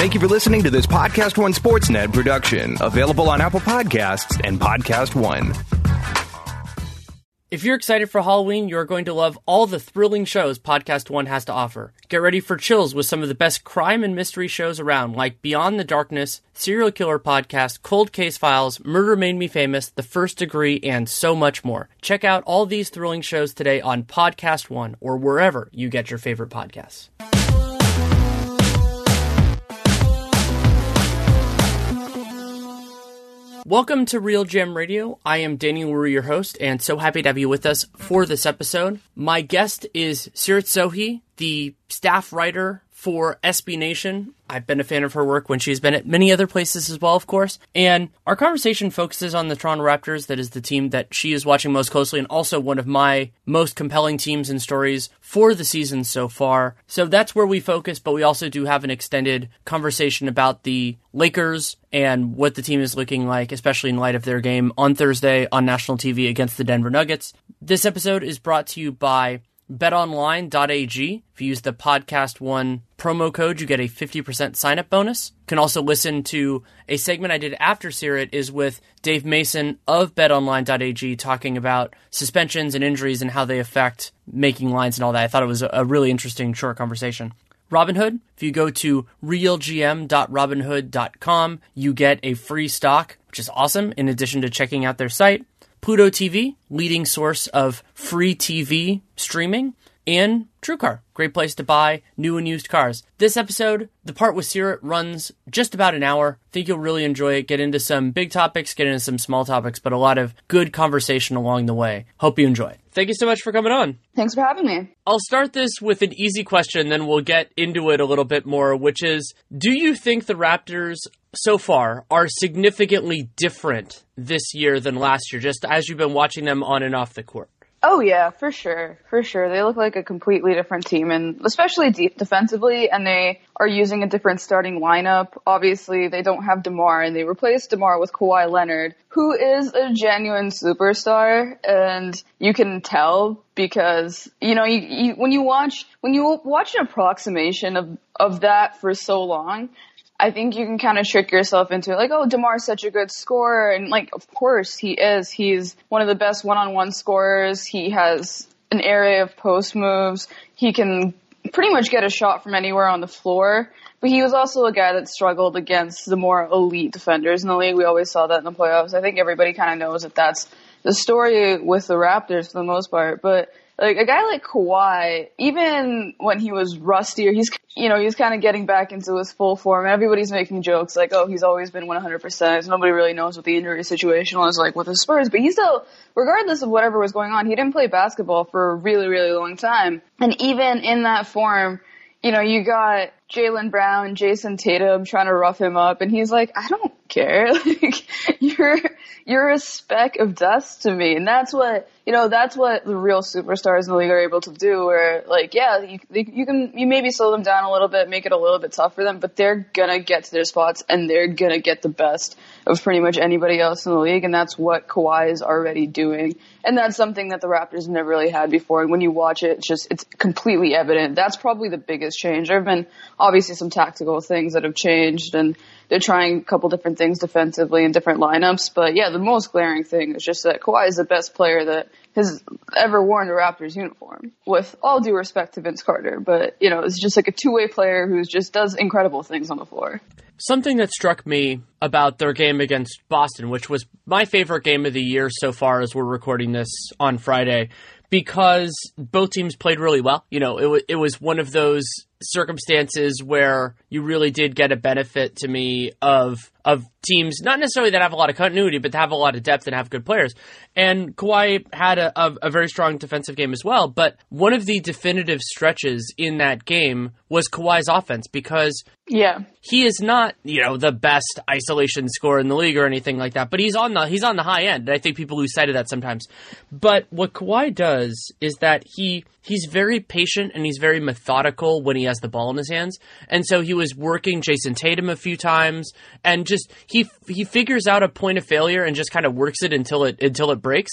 Thank you for listening to this Podcast One Sportsnet production, available on Apple Podcasts and Podcast One. If you're excited for Halloween, you're going to love all the thrilling shows Podcast One has to offer. Get ready for chills with some of the best crime and mystery shows around, like Beyond the Darkness, Serial Killer Podcast, Cold Case Files, Murder Made Me Famous, The First Degree, and so much more. Check out all these thrilling shows today on Podcast One or wherever you get your favorite podcasts. Welcome to RealGM Radio. I am Danny Wu, your host, and so happy to have you with us for this episode. My guest is Seerat Sohi, the staff writer for SB Nation. I've been a fan of her work when she's been at many other places as well, of course. And our conversation focuses on the Toronto Raptors. That is the team that she is watching most closely, and also one of my most compelling teams and stories for the season so far. So that's where we focus, but we also do have an extended conversation about the Lakers and what the team is looking like, especially in light of their game on Thursday on national TV against the Denver Nuggets. This episode is brought to you by betonline.ag. If you use the podcast one promo code, you get a 50% sign up bonus. You can also listen to a segment I did after Seerat is with Dave Mason of betonline.ag talking about suspensions and injuries and how they affect making lines and all that. I thought it was a really interesting short conversation. Robinhood, if you go to realgm.robinhood.com, you get a free stock, which is awesome, in addition to checking out their site. Pluto TV, leading source of free TV streaming, and TrueCar, great place to buy new and used cars. This episode, the part with Seerat runs just about an hour. Think you'll really enjoy it. Get into some big topics, get into some small topics, but a lot of good conversation along the way. Hope you enjoy. Thank you so much for coming on. Thanks for having me. I'll start this with an easy question, then we'll get into it a little bit more, which is Do you think the Raptors so far are significantly different this year than last year, just as you've been watching them on and off the court? Oh yeah, for sure, for sure. They look like a completely different team, and especially de- defensively. And they are using a different starting lineup. Obviously, they don't have Demar, and they replaced Demar with Kawhi Leonard, who is a genuine superstar, and you can tell because you know you, you when you watch when you watch an approximation of of that for so long. I think you can kind of trick yourself into it, like, oh, Demar's such a good scorer, and like, of course he is. He's one of the best one-on-one scorers. He has an array of post moves. He can pretty much get a shot from anywhere on the floor. But he was also a guy that struggled against the more elite defenders in the league. We always saw that in the playoffs. I think everybody kind of knows that that's the story with the Raptors for the most part. But like a guy like Kawhi, even when he was rustier, he's you know he's kind of getting back into his full form. Everybody's making jokes like, "Oh, he's always been 100%." Nobody really knows what the injury situation was like with the Spurs, but he still, regardless of whatever was going on, he didn't play basketball for a really, really long time. And even in that form, you know, you got Jaylen Brown, Jayson Tatum trying to rough him up, and he's like, "I don't care. like, you're you're a speck of dust to me." And that's what you know. That's what the real superstars in the league are able to do. Where like, yeah, you you can you maybe slow them down a little bit, make it a little bit tough for them, but they're gonna get to their spots and they're gonna get the best of pretty much anybody else in the league, and that's what Kawhi is already doing. And that's something that the Raptors never really had before. And when you watch it, it's just it's completely evident. That's probably the biggest change. There have been obviously some tactical things that have changed, and they're trying a couple different things defensively in different lineups. But yeah, the most glaring thing is just that Kawhi is the best player that has ever worn a Raptors uniform. With all due respect to Vince Carter, but you know, it's just like a two-way player who just does incredible things on the floor. Something that struck me about their game against Boston, which was my favorite game of the year so far as we're recording this on Friday, because both teams played really well. You know, it, w- it was one of those circumstances where you really did get a benefit to me of of teams not necessarily that have a lot of continuity, but have a lot of depth and have good players. And Kawhi had a, a, a very strong defensive game as well. But one of the definitive stretches in that game was Kawhi's offense because Yeah. He is not, you know, the best isolation scorer in the league or anything like that, but he's on the he's on the high end. I think people lose sight of that sometimes. But what Kawhi does is that he he's very patient and he's very methodical when he has the ball in his hands. And so he was working Jayson Tatum a few times and just he he figures out a point of failure and just kind of works it until it until it breaks.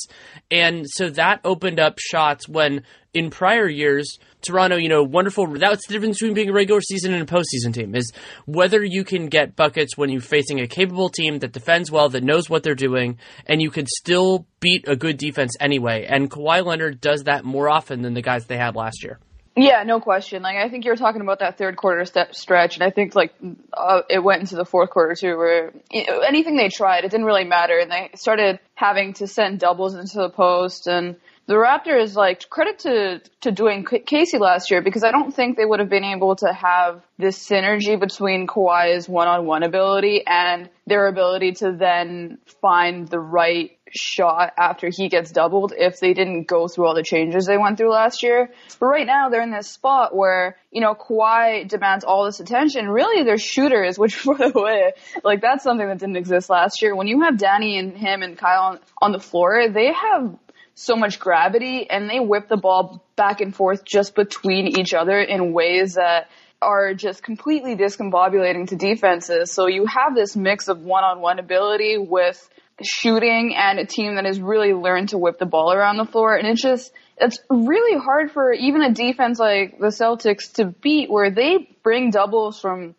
And so that opened up shots when in prior years Toronto, you know, wonderful. That's the difference between being a regular season and a postseason team is whether you can get buckets when you're facing a capable team that defends well, that knows what they're doing, and you can still beat a good defense anyway. And Kawhi Leonard does that more often than the guys they had last year. Yeah, no question. Like I think you were talking about that third quarter step stretch, and I think like uh, it went into the fourth quarter too, where anything they tried, it didn't really matter, and they started having to send doubles into the post and the Raptors, like credit to to Dwane Casey last year because I don't think they would have been able to have this synergy between Kawhi's one-on-one ability and their ability to then find the right shot after he gets doubled if they didn't go through all the changes they went through last year. But right now they're in this spot where, you know, Kawhi demands all this attention. Really they're shooters, which by the way, like that's something that didn't exist last year. When you have Danny and him and Kyle on, on the floor, they have so much gravity and they whip the ball back and forth just between each other in ways that are just completely discombobulating to defenses. So you have this mix of one-on-one ability with shooting and a team that has really learned to whip the ball around the floor. And it's just, it's really hard for even a defense like the Celtics to beat where they bring doubles from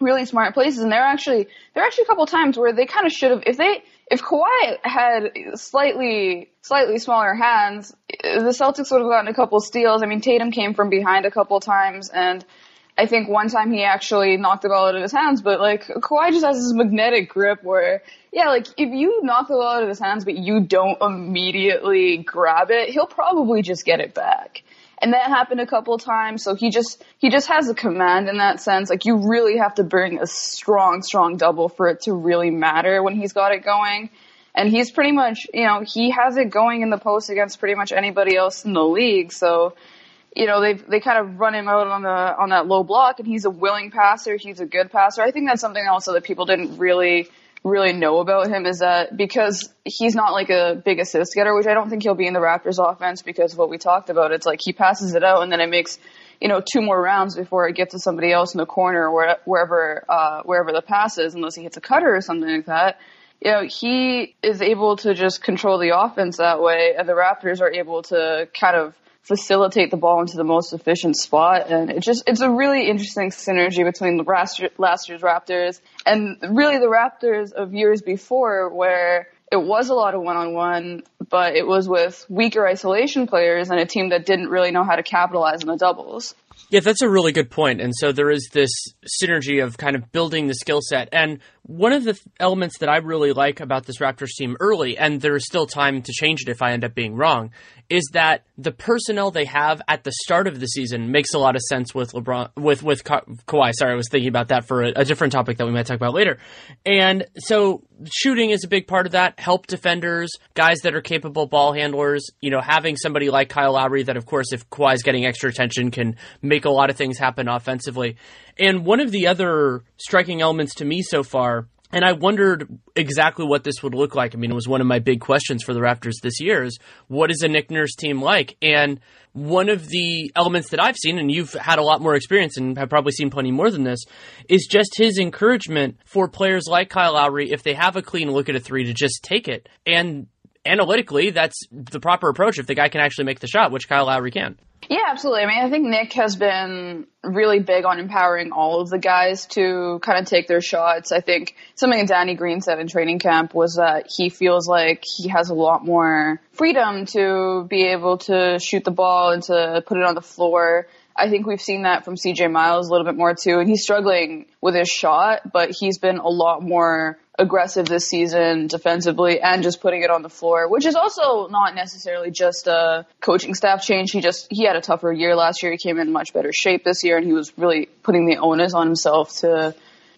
really smart places. And they're actually, there are actually a couple times where they kind of should have, if they, if Kawhi had slightly slightly smaller hands, the Celtics would have gotten a couple steals. I mean, Tatum came from behind a couple times, and I think one time he actually knocked the ball out of his hands. But like Kawhi just has this magnetic grip where, yeah, like if you knock the ball out of his hands but you don't immediately grab it, he'll probably just get it back and that happened a couple times. So he just he just has a command in that sense. Like you really have to bring a strong, strong double for it to really matter when he's got it going. And he's pretty much, you know, he has it going in the post against pretty much anybody else in the league. So, you know, they they kind of run him out on the on that low block, and he's a willing passer. He's a good passer. I think that's something also that people didn't really really know about him is that because he's not like a big assist getter, which I don't think he'll be in the Raptors offense because of what we talked about. It's like he passes it out and then it makes, you know, two more rounds before it gets to somebody else in the corner or wherever, uh, wherever the pass is, unless he hits a cutter or something like that. You know, he is able to just control the offense that way and the Raptors are able to kind of facilitate the ball into the most efficient spot. And it just, it's a really interesting synergy between the last, last year's Raptors and really the Raptors of years before where it was a lot of one on one, but it was with weaker isolation players and a team that didn't really know how to capitalize on the doubles. Yeah, that's a really good point. And so there is this synergy of kind of building the skill set. And one of the th- elements that I really like about this Raptors team early, and there is still time to change it if I end up being wrong, is that the personnel they have at the start of the season makes a lot of sense with LeBron, with with Ka- Kawhi. Sorry, I was thinking about that for a, a, different topic that we might talk about later. And so shooting is a big part of that. Help defenders, guys that are capable ball handlers. You know, having somebody like Kyle Lowry that, of course, if Kawhi's getting extra attention, can make a lot of things happen offensively. And one of the other striking elements to me so far and I wondered exactly what this would look like. I mean, it was one of my big questions for the Raptors this year is what is a Nick Nurse team like? And one of the elements that I've seen, and you've had a lot more experience and have probably seen plenty more than this, is just his encouragement for players like Kyle Lowry, if they have a clean look at a three, to just take it. And analytically, that's the proper approach if the guy can actually make the shot, which Kyle Lowry can. Yeah, absolutely. I mean, I think Nick has been really big on empowering all of the guys to kind of take their shots. I think something that Danny Green said in training camp was that he feels like he has a lot more freedom to be able to shoot the ball and to put it on the floor. I think we've seen that from CJ Miles a little bit more too, and he's struggling with his shot, but he's been a lot more aggressive this season defensively and just putting it on the floor, which is also not necessarily just a coaching staff change. He just, he had a tougher year last year. He came in much better shape this year and he was really putting the onus on himself to,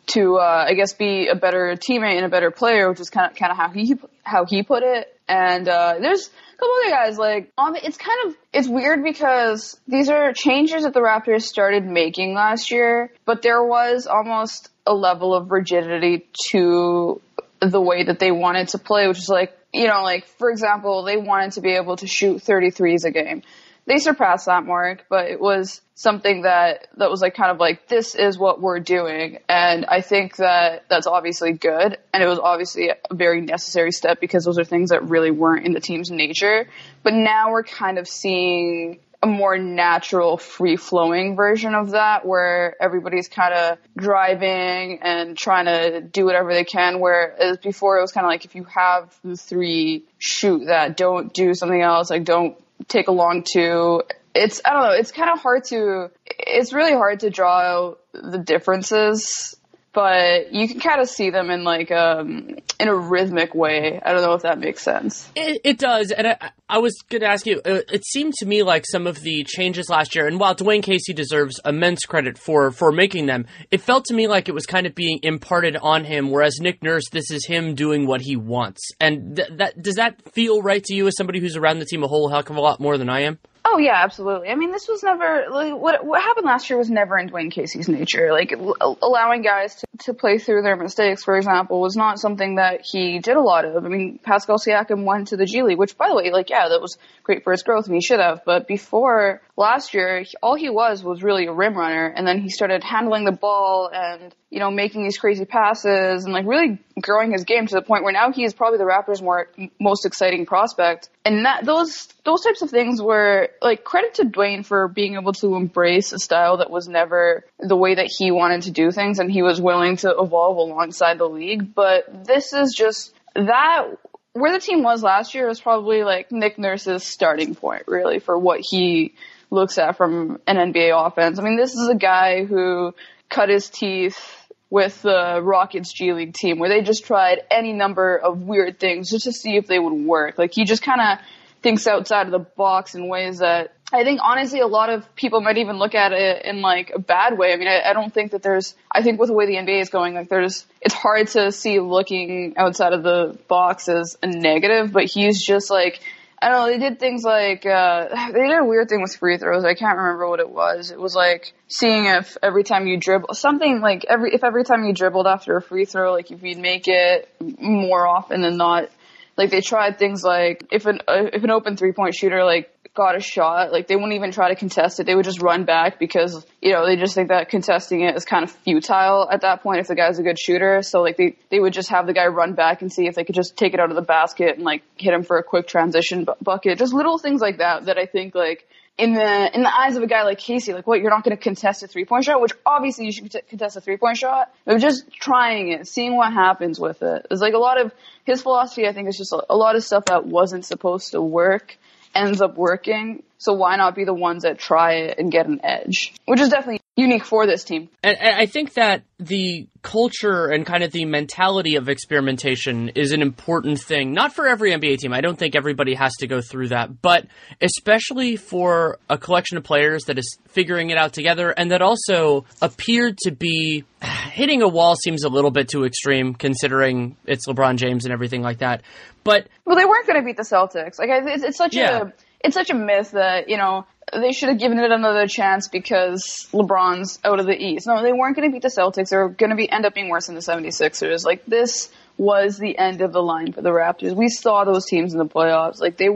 to, uh, I guess be a better teammate and a better player, which is kind of, kind of how he, how he put it. And, uh, there's, a couple other guys like on the, it's kind of it's weird because these are changes that the Raptors started making last year, but there was almost a level of rigidity to the way that they wanted to play, which is like you know, like for example, they wanted to be able to shoot 33s a game. They surpassed that mark, but it was something that that was like kind of like this is what we're doing. And i think that that's obviously good. And it was obviously a very necessary step because those are things that really weren't in the team's nature. But now we're kind of seeing a more natural free flowing version of that where everybody's kind of driving and trying to do whatever they can. Whereas before it was kind of like if you have the three shoot that. Don't do something else. Like don't take along long two it's I don't know. It's kind of hard to. It's really hard to draw the differences, but you can kind of see them in like um in a rhythmic way. I don't know if that makes sense. It, it does, and I, I was going to ask you. Uh, it seemed to me like some of the changes last year, and while Dwane Casey deserves immense credit for for making them, it felt to me like it was kind of being imparted on him. Whereas Nick Nurse, this is him doing what he wants, and th- that does that feel right to you as somebody who's around the team a whole heck of a lot more than I am? Oh yeah, absolutely. I mean, this was never like, what what happened last year was never in Dwane Casey's nature. Like l- allowing guys to, to play through their mistakes, for example, was not something that he did a lot of. I mean, Pascal Siakam went to the G League, which, by the way, like yeah, that was great for his growth, and he should have. But before last year, all he was was really a rim runner, and then he started handling the ball and you know making these crazy passes and like really growing his game to the point where now he is probably the Raptors' more most exciting prospect. And that those those types of things were like credit to Dwane for being able to embrace a style that was never the way that he wanted to do things, and he was willing to evolve alongside the league. But this is just that where the team was last year was probably like Nick Nurse's starting point, really, for what he looks at from an NBA offense. I mean, this is a guy who cut his teeth with the Rockets G League team where they just tried any number of weird things just to see if they would work. Like he just kind of thinks outside of the box in ways that I think honestly a lot of people might even look at it in like a bad way. I mean, I, I don't think that there's, I think with the way the NBA is going, like there's, it's hard to see looking outside of the box as a negative, but he's just like, I don't know, they did things like, uh, they did a weird thing with free throws. I can't remember what it was. It was like seeing if every time you dribble, something like every, if every time you dribbled after a free throw, like if you'd make it more often than not, like they tried things like if an, uh, if an open three point shooter like got a shot, like they wouldn't even try to contest it. They would just run back because, you know, they just think that contesting it is kind of futile at that point if the guy's a good shooter. So like they, they would just have the guy run back and see if they could just take it out of the basket and like hit him for a quick transition bu- bucket. Just little things like that that I think like in the in the eyes of a guy like Casey, like what you're not going to contest a three point shot, which obviously you should contest a three point shot. But just trying it, seeing what happens with it. It's like a lot of his philosophy. I think is just a, a lot of stuff that wasn't supposed to work ends up working. So why not be the ones that try it and get an edge? Which is definitely unique for this team. And, and, I think that the culture and kind of the mentality of experimentation is an important thing. Not for every NBA team. I don't think everybody has to go through that, but especially for a collection of players that is figuring it out together and that also appeared to be hitting a wall seems a little bit too extreme considering it's LeBron James and everything like that. But well, they weren't going to beat the Celtics. Like it's, it's such yeah. a it's such a myth that you know they should have given it another chance because LeBron's out of the East. No, they weren't going to beat the Celtics. They were going to be end up being worse than the 76ers. Like this was the end of the line for the Raptors. We saw those teams in the playoffs. Like they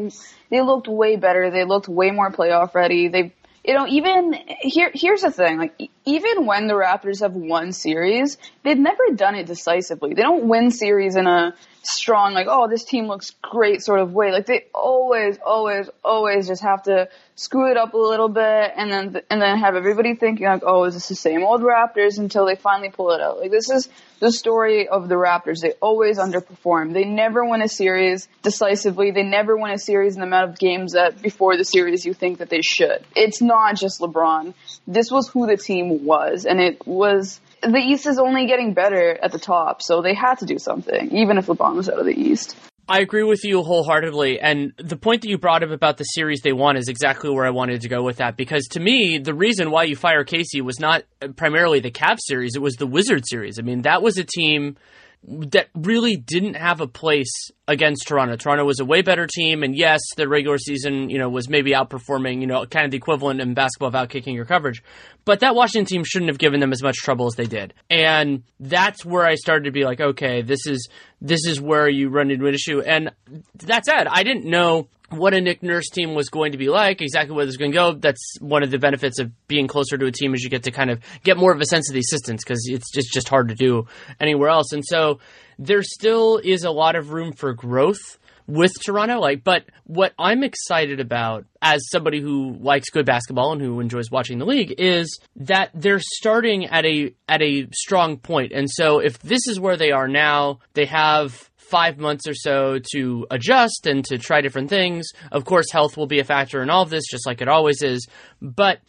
they looked way better. They looked way more playoff ready. They you know, even here, here's the thing. Like, even when the Raptors have won series, they've never done it decisively. They don't win series in a strong, like, oh, this team looks great sort of way. Like, they always, always, always just have to screw it up a little bit and then, and then have everybody thinking like, oh, is this the same old Raptors until they finally pull it out. Like, this is the story of the Raptors. They always underperform. They never win a series decisively. They never win a series in the amount of games that before the series you think that they should. It's not just LeBron. This was who the team was and it was the East is only getting better at the top, so they had to do something, even if LeBron was out of the East. I agree with you wholeheartedly. And the point that you brought up about the series they won is exactly where I wanted to go with that. Because to me, the reason why you fire Casey was not primarily the Cavs series, it was the Wizard series. I mean, that was a team that really didn't have a place against Toronto. Toronto was a way better team, and yes, the regular season, you know, was maybe outperforming, you know, kind of the equivalent in basketball of outkicking your coverage. But that Washington team shouldn't have given them as much trouble as they did, and that's where I started to be like, okay, this is this is where you run into an issue. And that said, I didn't know what a Nick Nurse team was going to be like, exactly where this is going to go. That's one of the benefits of being closer to a team is you get to kind of get more of a sense of the assistance because it's just, just hard to do anywhere else. And so there still is a lot of room for growth with Toronto. Like, but what I'm excited about as somebody who likes good basketball and who enjoys watching the league is that they're starting at a at a strong point. And so if this is where they are now, they have five months or so to adjust and to try different things. Of course, health will be a factor in all of this, just like it always is. But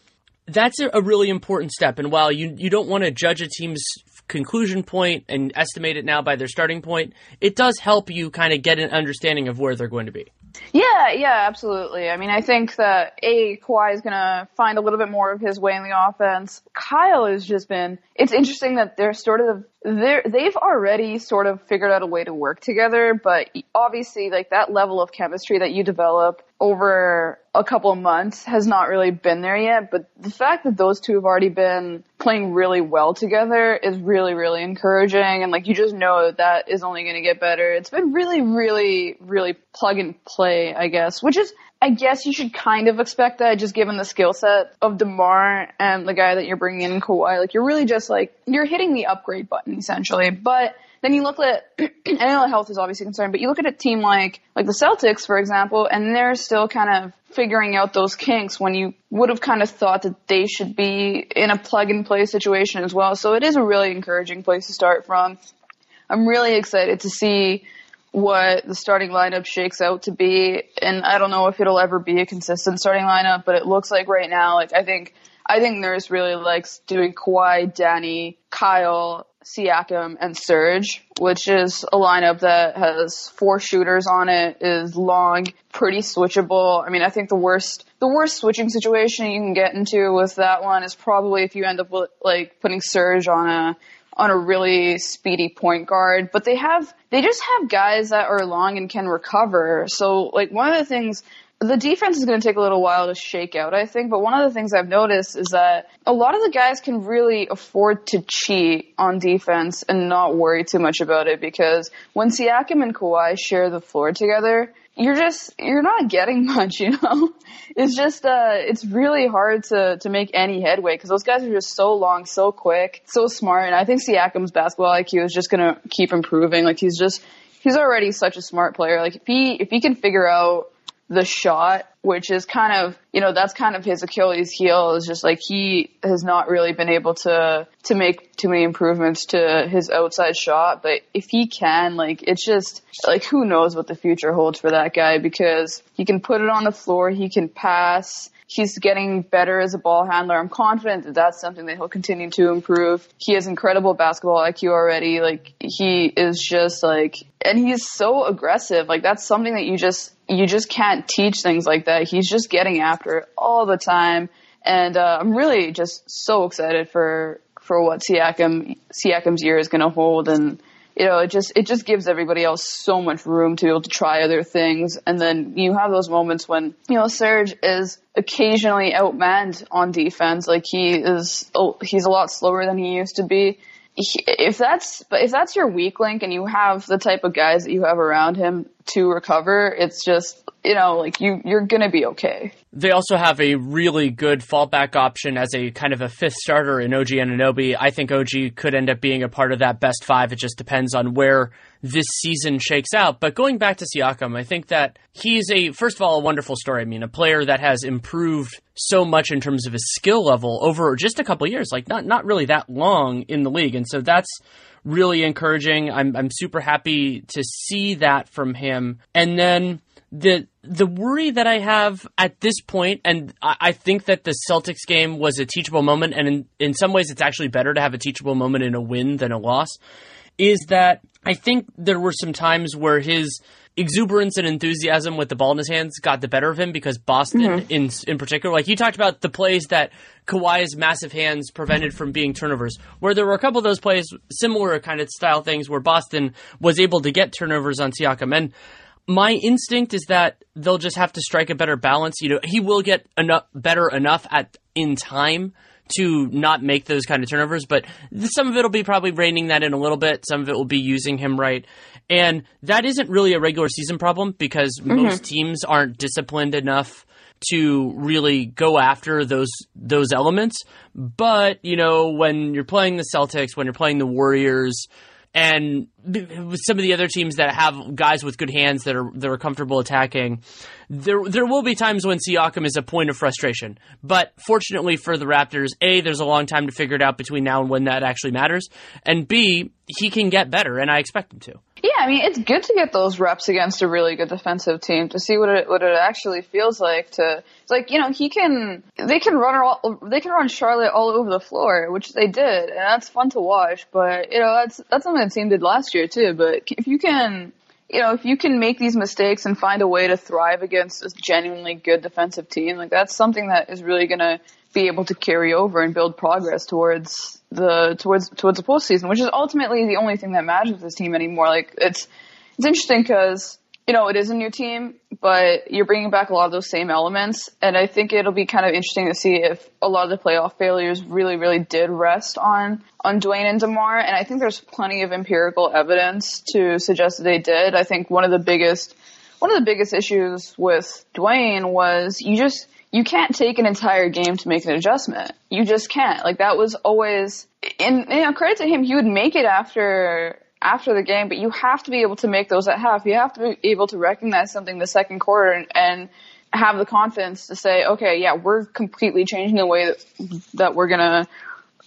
that's a, really important step. And while you you don't want to judge a team's conclusion point and estimate it now by their starting point, it does help you kind of get an understanding of where they're going to be. Yeah, yeah, absolutely. I mean, I think that A, Kawhi is going to find a little bit more of his way in the offense. Kyle has just been, it's interesting that they're sort of, they're, they've already sort of figured out a way to work together, but obviously like that level of chemistry that you develop over a couple of months has not really been there yet, but the fact that those two have already been playing really well together is really, really encouraging. And like, you just know that, that is only going to get better. It's been really, really, really plug and play, I guess, which is, I guess you should kind of expect that just given the skill set of DeMar and the guy that you're bringing in, Kawhi. Like, you're really just like, you're hitting the upgrade button essentially. But then you look at, I know health is obviously concerned, but you look at a team like, like the Celtics, for example, and they're still kind of figuring out those kinks when you would have kind of thought that they should be in a plug and play situation as well. So it is a really encouraging place to start from. I'm really excited to see what the starting lineup shakes out to be. And I don't know if it'll ever be a consistent starting lineup, but it looks like right now, like I think, I think Nurse really likes doing Kawhi, Danny, Kyle, Siakam, and Serge, which is a lineup that has four shooters on it, is long, pretty switchable. I mean, I think the worst, the worst switching situation you can get into with that one is probably if you end up with, like, putting Serge on a, on a really speedy point guard, but they have, they just have guys that are long and can recover. So, like, one of the things the defense is going to take a little while to shake out, I think. But one of the things I've noticed is that a lot of the guys can really afford to cheat on defense and not worry too much about it because when Siakam and Kawhi share the floor together, you're just you're not getting much, you know. It's just uh, it's really hard to to make any headway because those guys are just so long, so quick, so smart, and I think Siakam's basketball IQ is just gonna keep improving. Like he's just he's already such a smart player. Like if he if he can figure out the shot, which is kind of, you know, that's kind of his Achilles heel is just like he has not really been able to, to make too many improvements to his outside shot. But if he can, like, it's just, like, who knows what the future holds for that guy because he can put it on the floor, he can pass, he's getting better as a ball handler. I'm confident that that's something that he'll continue to improve. He has incredible basketball IQ already. Like he is just like, and he's so aggressive. Like that's something that you just, you just can't teach things like that. He's just getting after it all the time. And, uh, I'm really just so excited for, for what Siakam, Siakam's year is going to hold and, you know, it just it just gives everybody else so much room to be able to try other things. And then you have those moments when you know Serge is occasionally outmanned on defense. Like he is, oh, he's a lot slower than he used to be. If that's but if that's your weak link and you have the type of guys that you have around him to recover, it's just you know like you you're gonna be okay. They also have a really good fallback option as a kind of a fifth starter in OG Anunoby. I think OG could end up being a part of that best five. It just depends on where this season shakes out. But going back to Siakam, I think that he's a, first of all, a wonderful story. I mean, a player that has improved so much in terms of his skill level over just a couple years, like not, not really that long in the league. And so that's, really encouraging. I'm I'm super happy to see that from him. And then the the worry that I have at this point, and I, I, think that the Celtics game was a teachable moment, and in, in some ways it's actually better to have a teachable moment in a win than a loss, is that I think there were some times where his exuberance and enthusiasm with the ball in his hands got the better of him because Boston, mm-hmm. in in particular, like you talked about the plays that Kawhi's massive hands prevented from being turnovers, where there were a couple of those plays, similar kind of style things, where Boston was able to get turnovers on Siakam. And my instinct is that they'll just have to strike a better balance. You know, he will get enough better enough at in time to not make those kind of turnovers, but some of it will be probably reining that in a little bit. Some of it will be using him right. And that isn't really a regular season problem because mm-hmm. most teams aren't disciplined enough to really go after those those elements. But, you know, when you're playing the Celtics, when you're playing the Warriors, and some of the other teams that have guys with good hands that are that are comfortable attacking, there there will be times when Siakam is a point of frustration. But fortunately for the Raptors, a there's a long time to figure it out between now and when that actually matters, and b he can get better, and I expect him to. Yeah, I mean it's good to get those reps against a really good defensive team to see what it what it actually feels like to like you know he can they can run all they can run Charlotte all over the floor, which they did, and that's fun to watch. But you know that's that's something the team did last year too. But if you can you know, if you can make these mistakes and find a way to thrive against a genuinely good defensive team, like that's something that is really going to be able to carry over and build progress towards the towards towards the postseason, which is ultimately the only thing that matters with this team anymore. Like it's it's interesting because you know, it is a new team, but you're bringing back a lot of those same elements. And I think it'll be kind of interesting to see if a lot of the playoff failures really, really did rest on, on Dwane and DeMar. And I think there's plenty of empirical evidence to suggest that they did. I think one of the biggest, one of the biggest issues with Dwane was you just, you can't take an entire game to make an adjustment. You just can't. Like that was always, and you know, credit to him, he would make it after after the game, but you have to be able to make those at half. You have to be able to recognize something the second quarter and, and have the confidence to say, okay, yeah, we're completely changing the way that, that we're gonna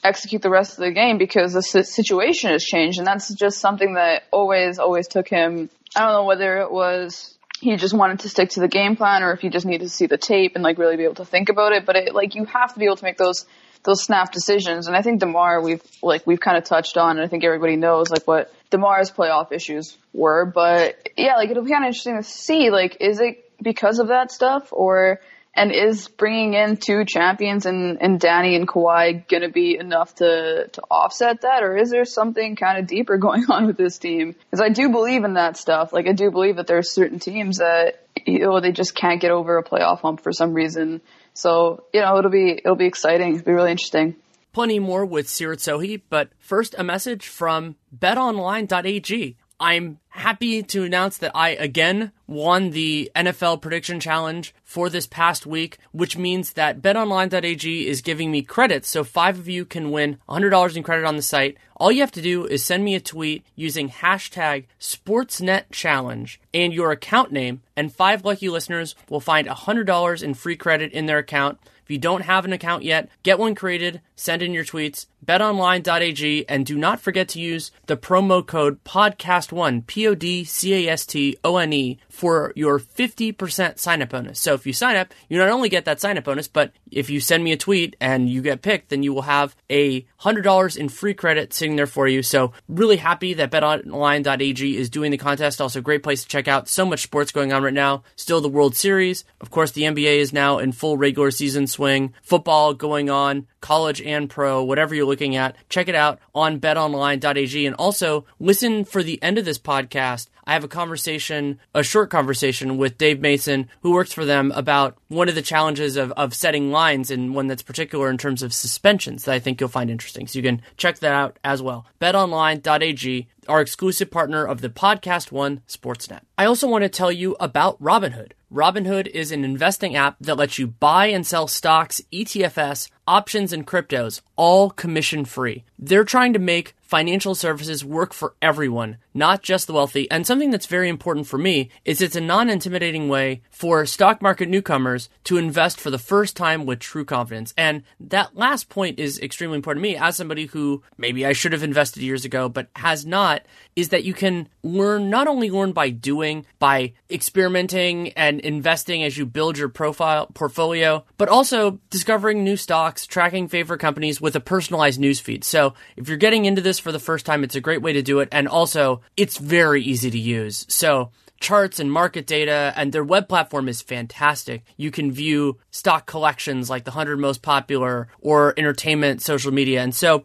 execute the rest of the game because the situation has changed, and that's just something that always, always took him. I don't know whether it was he just wanted to stick to the game plan or if he just needed to see the tape and like really be able to think about it. But it, like you have to be able to make those those snap decisions. And I think Demar, we've like we've kind of touched on, and I think everybody knows like what Demar's playoff issues were. But yeah, like it'll be kind of interesting to see like is it because of that stuff or and is bringing in two champions and, and Danny and Kawhi going to be enough to, to offset that? Or is there something kind of deeper going on with this team? Because I do believe in that stuff. Like, I do believe that there's certain teams that, you know, they just can't get over a playoff hump for some reason. So, you know, it'll be, it'll be exciting. It'll be really interesting. Plenty more with Seerat Sohi, but first a message from betonline.ag. I'm happy to announce that I again won the NFL prediction challenge for this past week, which means that betonline.ag is giving me credits. So five of you can win $100 in credit on the site. All you have to do is send me a tweet using hashtag SportsNetChallenge and your account name, and five lucky listeners will find $100 in free credit in their account. If you don't have an account yet, get one created, send in your tweets, betonline.ag, and do not forget to use the promo code PODCAST1, P O D C A S T O N E, for your 50% sign up bonus. So if you sign up, you not only get that sign up bonus, but if you send me a tweet and you get picked, then you will have a $100 in free credit sitting there for you. So really happy that betonline.ag is doing the contest. Also great place to check out. So much sports going on right now. Still the World Series. Of course, the NBA is now in full regular season swing. Football going on college and pro, whatever you're looking at. Check it out on betonline.ag and also listen for the end of this podcast. I have a conversation, a short conversation with Dave Mason, who works for them about one of the challenges of, of setting lines and one that's particular in terms of suspensions that I think you'll find interesting. So you can check that out as well. BetOnline.ag, our exclusive partner of the Podcast One Sportsnet. I also want to tell you about Robinhood. Robinhood is an investing app that lets you buy and sell stocks, ETFs, options, and cryptos, all commission free. They're trying to make financial services work for everyone, not just the wealthy. And something that's very important for me is it's a non intimidating way for stock market newcomers to invest for the first time with true confidence. And that last point is extremely important to me as somebody who maybe I should have invested years ago, but has not, is that you can learn, not only learn by doing, by experimenting and investing as you build your profile portfolio, but also discovering new stocks, tracking favorite companies with a personalized newsfeed. So if you're getting into this for the first time, it's a great way to do it. And also, it's very easy to use. So charts and market data, and their web platform is fantastic. You can view stock collections like the 100 most popular or entertainment social media. And so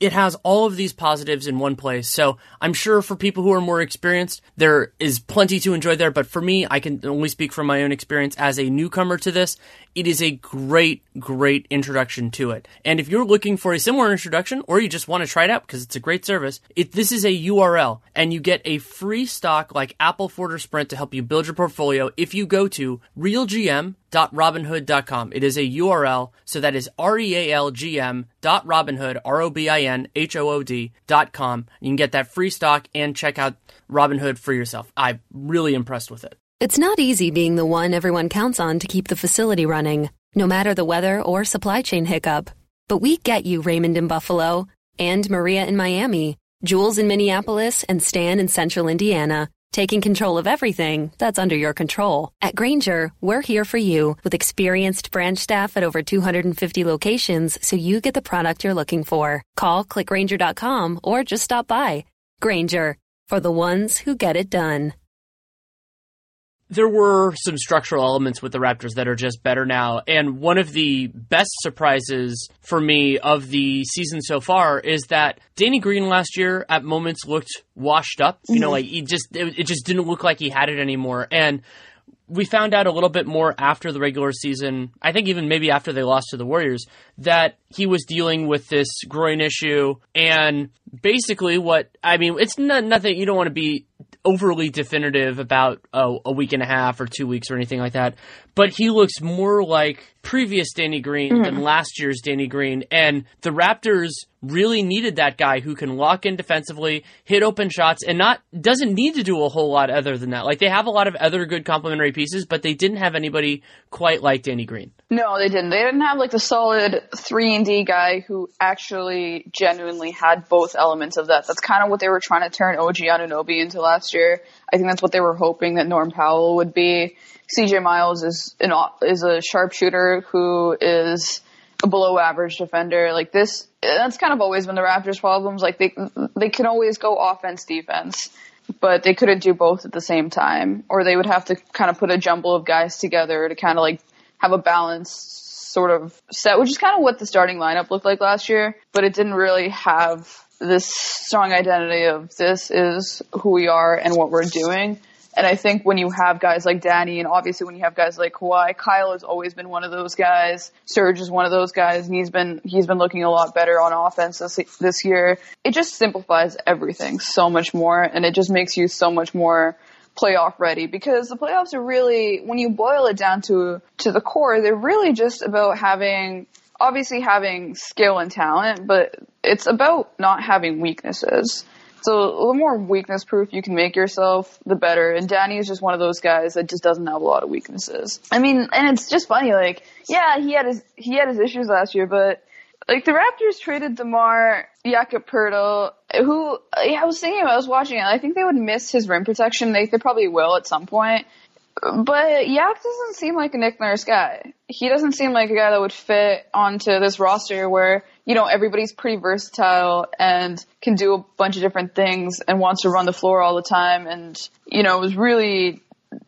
it has all of these positives in one place. So I'm sure for people who are more experienced, there is plenty to enjoy there. But for me, I can only speak from my own experience as a newcomer to this. It is a great, great introduction to it. And if you're looking for a similar introduction or you just want to try it out because it's a great service, it, this is a URL and you get a free stock like Apple Ford or Sprint to help you build your portfolio if you go to realgm.robinhood.com. It is a URL, so that is R-E-A-L-G-M dot Robinhood, R-O-B-I-N-H-O-O-D dot com. You can get that free stock and check out Robinhood for yourself. I'm really impressed with it. It's not easy being the one everyone counts on to keep the facility running, no matter the weather or supply chain hiccup. But we get you, Raymond in Buffalo, and Maria in Miami, Jules in Minneapolis, and Stan in Central Indiana taking control of everything that's under your control. At Grainger, we're here for you with experienced branch staff at over 250 locations so you get the product you're looking for. Call clickgrainger.com or just stop by. Grainger, for the ones who get it done there were some structural elements with the Raptors that are just better now. And one of the best surprises for me of the season so far is that Danny Green last year at moments looked washed up. You know, mm-hmm. like he just it, it just didn't look like he had it anymore. And we found out a little bit more after the regular season. I think even maybe after they lost to the Warriors that he was dealing with this groin issue and basically what I mean it's not nothing you don't want to be overly definitive about a, a, week and a half or two weeks or anything like that. But he looks more like previous Danny Green mm-hmm. than last year's Danny Green. And the Raptors really needed that guy who can lock in defensively, hit open shots, and not doesn't need to do a whole lot other than that. Like they have a lot of other good complementary pieces, but they didn't have anybody quite like Danny Green. No, they didn't. They didn't have like the solid three and D guy who actually genuinely had both elements of that. That's kind of what they were trying to turn OG Anunoby into last year. I think that's what they were hoping that Norm Powell would be. CJ Miles is an is a sharpshooter who is a below average defender. Like this, that's kind of always been the Raptors' problems. Like they they can always go offense defense, but they couldn't do both at the same time, or they would have to kind of put a jumble of guys together to kind of like have a balanced sort of set, which is kind of what the starting lineup looked like last year. But it didn't really have this strong identity of this is who we are and what we're doing. And I think when you have guys like Danny, and obviously when you have guys like Kawhi, Kyle has always been one of those guys. Serge is one of those guys, and he's been he's been looking a lot better on offense this this year. It just simplifies everything so much more, and it just makes you so much more playoff ready because the playoffs are really when you boil it down to to the core, they're really just about having obviously having skill and talent, but it's about not having weaknesses. So the more weakness proof you can make yourself, the better. And Danny is just one of those guys that just doesn't have a lot of weaknesses. I mean, and it's just funny, like, yeah, he had his he had his issues last year, but like the Raptors traded DeMar Jakob who yeah, I was thinking, I was watching it. I think they would miss his rim protection. They they probably will at some point. But Yak doesn't seem like a Nick Nurse guy. He doesn't seem like a guy that would fit onto this roster where, you know, everybody's pretty versatile and can do a bunch of different things and wants to run the floor all the time. And, you know, it was really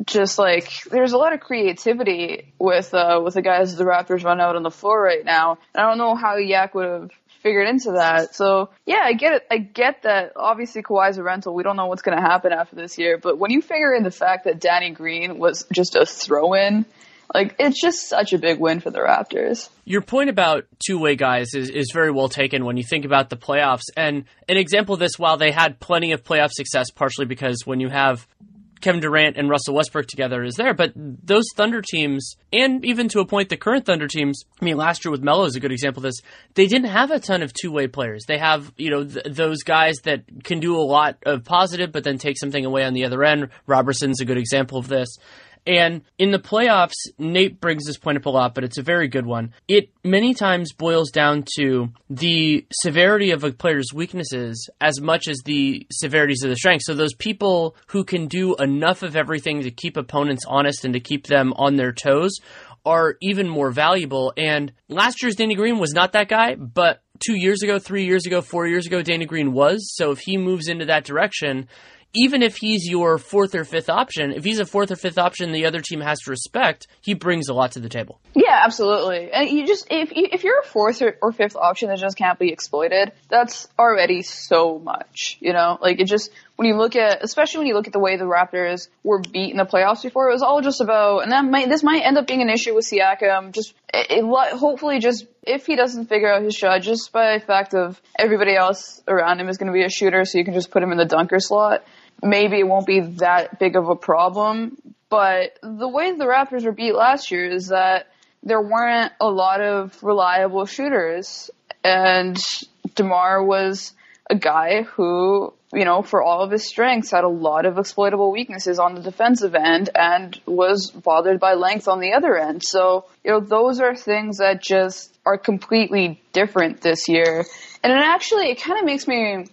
just like there's a lot of creativity with uh with the guys the Raptors run out on the floor right now. And I don't know how Yak would have figured into that. So yeah, I get it. I get that. Obviously, Kawhi's a rental. We don't know what's going to happen after this year. But when you figure in the fact that Danny Green was just a throw-in, like it's just such a big win for the Raptors. Your point about two-way guys is, is very well taken when you think about the playoffs. And an example of this, while they had plenty of playoff success, partially because when you have Kevin Durant and Russell Westbrook together is there. But those Thunder teams, and even to a point, the current Thunder teams, I mean, last year with Melo is a good example of this. They didn't have a ton of two way players. They have, you know, th- those guys that can do a lot of positive, but then take something away on the other end. Roberson's a good example of this. And in the playoffs, Nate brings this point up a lot, but it's a very good one. It many times boils down to the severity of a player's weaknesses as much as the severities of the strengths. So those people who can do enough of everything to keep opponents honest and to keep them on their toes are even more valuable. And last year's Danny Green was not that guy, but two years ago, three years ago, four years ago, Danny Green was. So if he moves into that direction, even if he's your fourth or fifth option, if he's a fourth or fifth option the other team has to respect, he brings a lot to the table. Yeah, absolutely. And you just if if you're a fourth or, fifth option that just can't be exploited, that's already so much. You know, like it just when you look at, especially when you look at the way the Raptors were beat in the playoffs before, it was all just about, and that might, this might end up being an issue with Siakam. Just, it, it, hopefully just, if he doesn't figure out his shot, just by fact of everybody else around him is going to be a shooter, so you can just put him in the dunker slot. Maybe it won't be that big of a problem, but the way the Raptors were beat last year is that there weren't a lot of reliable shooters, and DeMar was a guy who you know, for all of his strengths, had a lot of exploitable weaknesses on the defensive end and was bothered by length on the other end. So, you know, those are things that just are completely different this year. And it actually, it kind of makes me,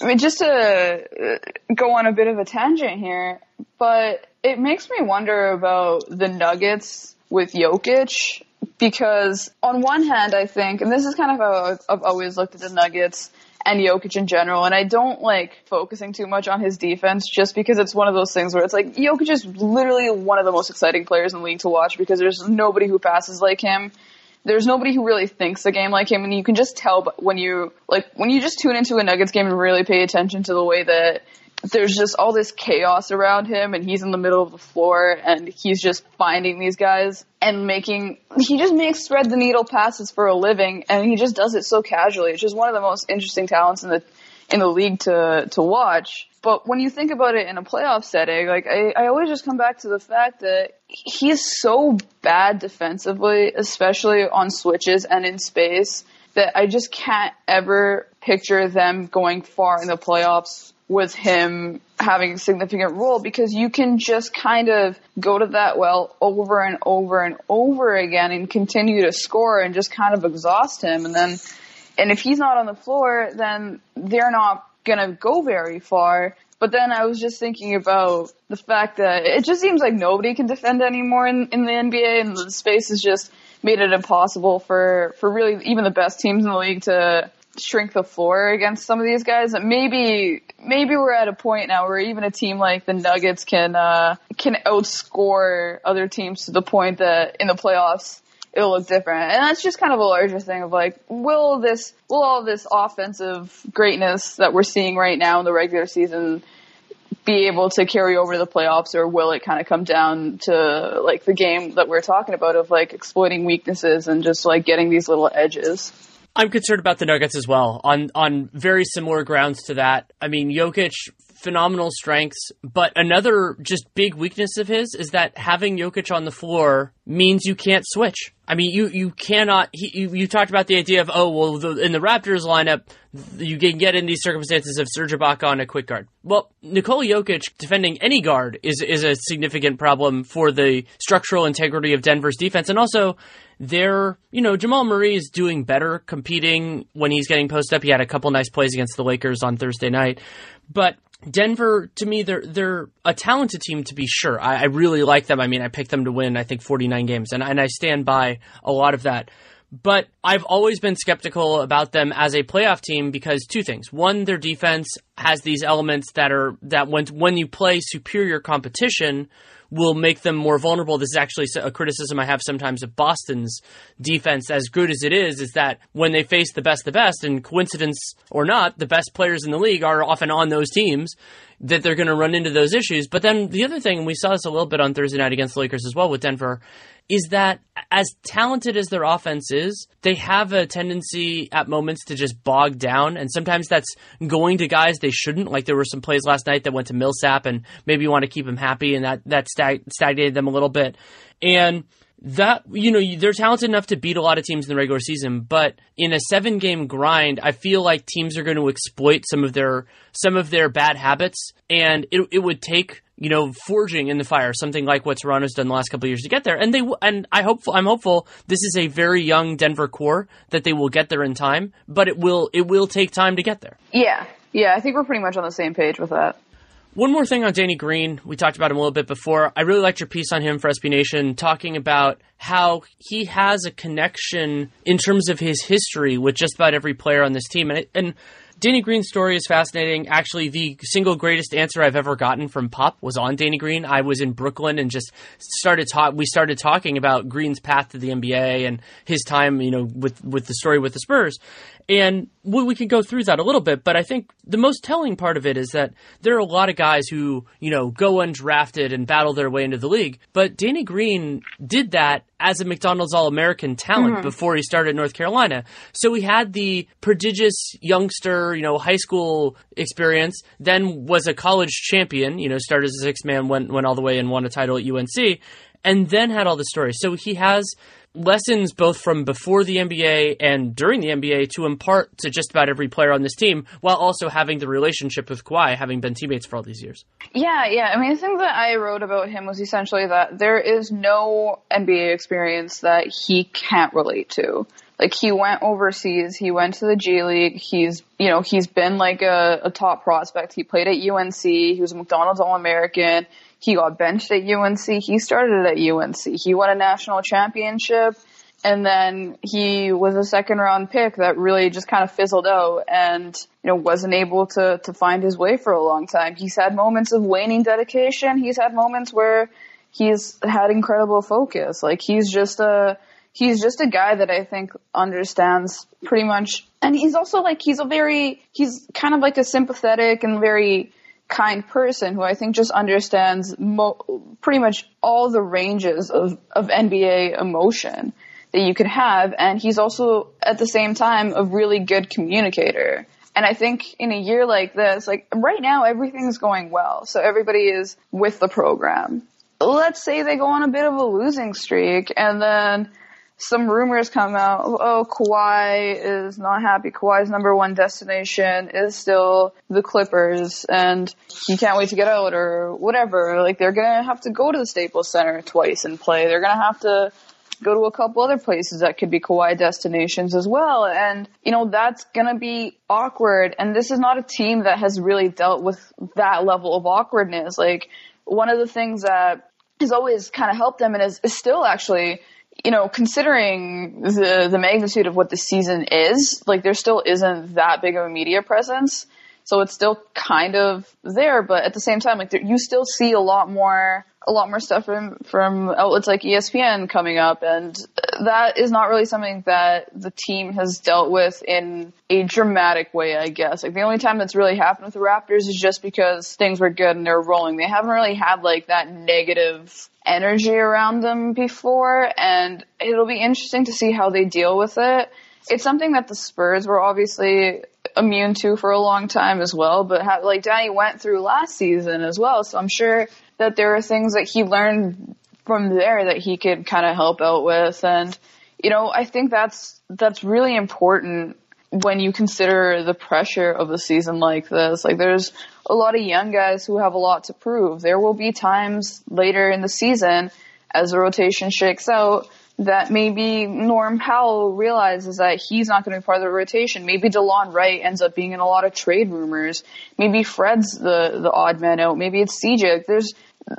I mean, just to uh, go on a bit of a tangent here, but it makes me wonder about the Nuggets with Jokic because on one hand, I think, and this is kind of how I've always looked at the Nuggets, and Jokic in general. And I don't like focusing too much on his defense just because it's one of those things where it's like Jokic is literally one of the most exciting players in the league to watch because there's nobody who passes like him. There's nobody who really thinks the game like him, and you can just tell when you like when you just tune into a Nuggets game and really pay attention to the way that there's just all this chaos around him and he's in the middle of the floor and he's just finding these guys and making he just makes thread the needle passes for a living and he just does it so casually. It's just one of the most interesting talents in the in the league to to watch. But when you think about it in a playoff setting, like I, I always just come back to the fact that he's so bad defensively, especially on switches and in space, that I just can't ever picture them going far in the playoffs with him having a significant role because you can just kind of go to that well over and over and over again and continue to score and just kind of exhaust him and then and if he's not on the floor then they're not to go very far but then I was just thinking about the fact that it just seems like nobody can defend anymore in, in the NBA and the space has just made it impossible for, for really even the best teams in the league to shrink the floor against some of these guys. Maybe maybe we're at a point now where even a team like the Nuggets can uh, can outscore other teams to the point that in the playoffs it'll look different. And that's just kind of a larger thing of like, will this will all this offensive greatness that we're seeing right now in the regular season be able to carry over to the playoffs or will it kind of come down to like the game that we're talking about of like exploiting weaknesses and just like getting these little edges? I'm concerned about the Nuggets as well on on very similar grounds to that. I mean, Jokic phenomenal strengths, but another just big weakness of his is that having Jokic on the floor means you can't switch. I mean, you you cannot. He, you, you talked about the idea of oh well, the, in the Raptors lineup, you can get in these circumstances of Serge Ibaka on a quick guard. Well, Nikola Jokic defending any guard is is a significant problem for the structural integrity of Denver's defense, and also they're, you know, Jamal Murray is doing better competing when he's getting post up. He had a couple nice plays against the Lakers on Thursday night. But Denver, to me, they're they're a talented team to be sure. I, I really like them. I mean, I picked them to win, I think, 49 games, and, and I stand by a lot of that. But I've always been skeptical about them as a playoff team because two things. One, their defense has these elements that are that when when you play superior competition, will make them more vulnerable. This is actually a criticism I have sometimes of Boston's defense, as good as it is, is that when they face the best, the best, and coincidence or not, the best players in the league are often on those teams, that they're going to run into those issues. But then the other thing, we saw this a little bit on Thursday night against the Lakers as well with Denver, is that as talented as their offense is, they have a tendency at moments to just bog down. And sometimes that's going to guys they shouldn't. Like there were some plays last night that went to Millsap and maybe you want to keep him happy and that, that stag- stagnated them a little bit. And that you know they're talented enough to beat a lot of teams in the regular season but in a seven game grind i feel like teams are going to exploit some of their some of their bad habits and it, it would take you know, forging in the fire, something like what Toronto's done the last couple of years to get there. And they and I hope I'm hopeful this is a very young Denver core that they will get there in time, but it will it will take time to get there. Yeah, yeah, I think we're pretty much on the same page with that. One more thing on Danny Green. We talked about him a little bit before. I really liked your piece on him for SB Nation, talking about how he has a connection in terms of his history with just about every player on this team. And, and Danny Green's story is fascinating. Actually, the single greatest answer I've ever gotten from Pop was on Danny Green. I was in Brooklyn and just started talk. We started talking about Green's path to the NBA and his time, you know, with with the story with the Spurs. And we, we could go through that a little bit, but I think the most telling part of it is that there are a lot of guys who, you know, go undrafted and battle their way into the league. But Danny Green did that as a McDonald's All American talent mm-hmm. before he started North Carolina. So he had the prodigious youngster, you know, high school experience, then was a college champion, you know, started as a six man, went, went all the way and won a title at UNC, and then had all the stories. So he has lessons both from before the NBA and during the NBA to impart to just about every player on this team, while also having the relationship with Kawhi, having been teammates for all these years. Yeah, yeah. I mean, the thing that I wrote about him was essentially that there is no NBA experience that he can't relate to. Like he went overseas, he went to the G League. He's, you know, he's been like a, a top prospect. He played at UNC. He was a McDonald's All American. He got benched at UNC. He started at UNC. He won a national championship. And then he was a second round pick that really just kind of fizzled out and, you know, wasn't able to, to find his way for a long time. He's had moments of waning dedication. He's had moments where he's had incredible focus. Like he's just a, he's just a guy that I think understands pretty much, and he's also like, he's a very, he's kind of like a sympathetic and very kind person who I think just understands mo- pretty much all the ranges of, of NBA emotion that you could have. And he's also at the same time a really good communicator. And I think in a year like this, like right now, everything's going well. So everybody is with the program. Let's say they go on a bit of a losing streak and then some rumors come out. Oh, Kawhi is not happy. Kawhi's number one destination is still the Clippers, and he can't wait to get out, or whatever. Like they're gonna have to go to the Staples Center twice and play. They're gonna have to go to a couple other places that could be Kawhi destinations as well. And, you know, that's gonna be awkward. And this is not a team that has really dealt with that level of awkwardness. Like, one of the things that has always kind of helped them and is, is still actually you know, considering the the magnitude of what the season is, like there still isn't that big of a media presence. So it's still kind of there, but at the same time, like there, you still see a lot more, a lot more stuff from from outlets like ESPN coming up, and that is not really something that the team has dealt with in a dramatic way. I guess like the only time that's really happened with the Raptors is just because things were good and they're rolling. They haven't really had like that negative energy around them before, and it'll be interesting to see how they deal with it. It's something that the Spurs were obviously immune to for a long time as well, but like Danny went through last season as well, so I'm sure that there are things that he learned from there that he could kind of help out with, and you know, I think that's that's really important when you consider the pressure of a season like this. Like there's a lot of young guys who have a lot to prove. There will be times later in the season as the rotation shakes out that maybe Norm Powell realizes that he's not going to be part of the rotation. Maybe Delon Wright ends up being in a lot of trade rumors. Maybe Fred's the, the odd man out. Maybe it's CJ. There's,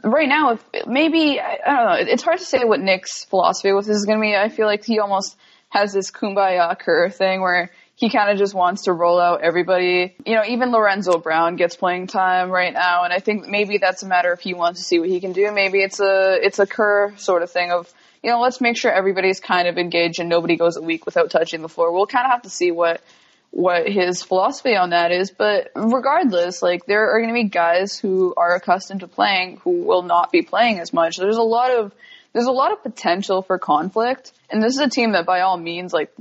right now, if, maybe, I don't know, it's hard to say what Nick's philosophy with this is going to be. I feel like he almost has this kumbaya Kerr thing where he kind of just wants to roll out everybody. You know, even Lorenzo Brown gets playing time right now, and I think maybe that's a matter if he wants to see what he can do. Maybe it's a it's a Kerr sort of thing of you know let's make sure everybody's kind of engaged and nobody goes a week without touching the floor. We'll kind of have to see what what his philosophy on that is, but regardless, like there are going to be guys who are accustomed to playing who will not be playing as much. There's a lot of there's a lot of potential for conflict. And this is a team that by all means, like,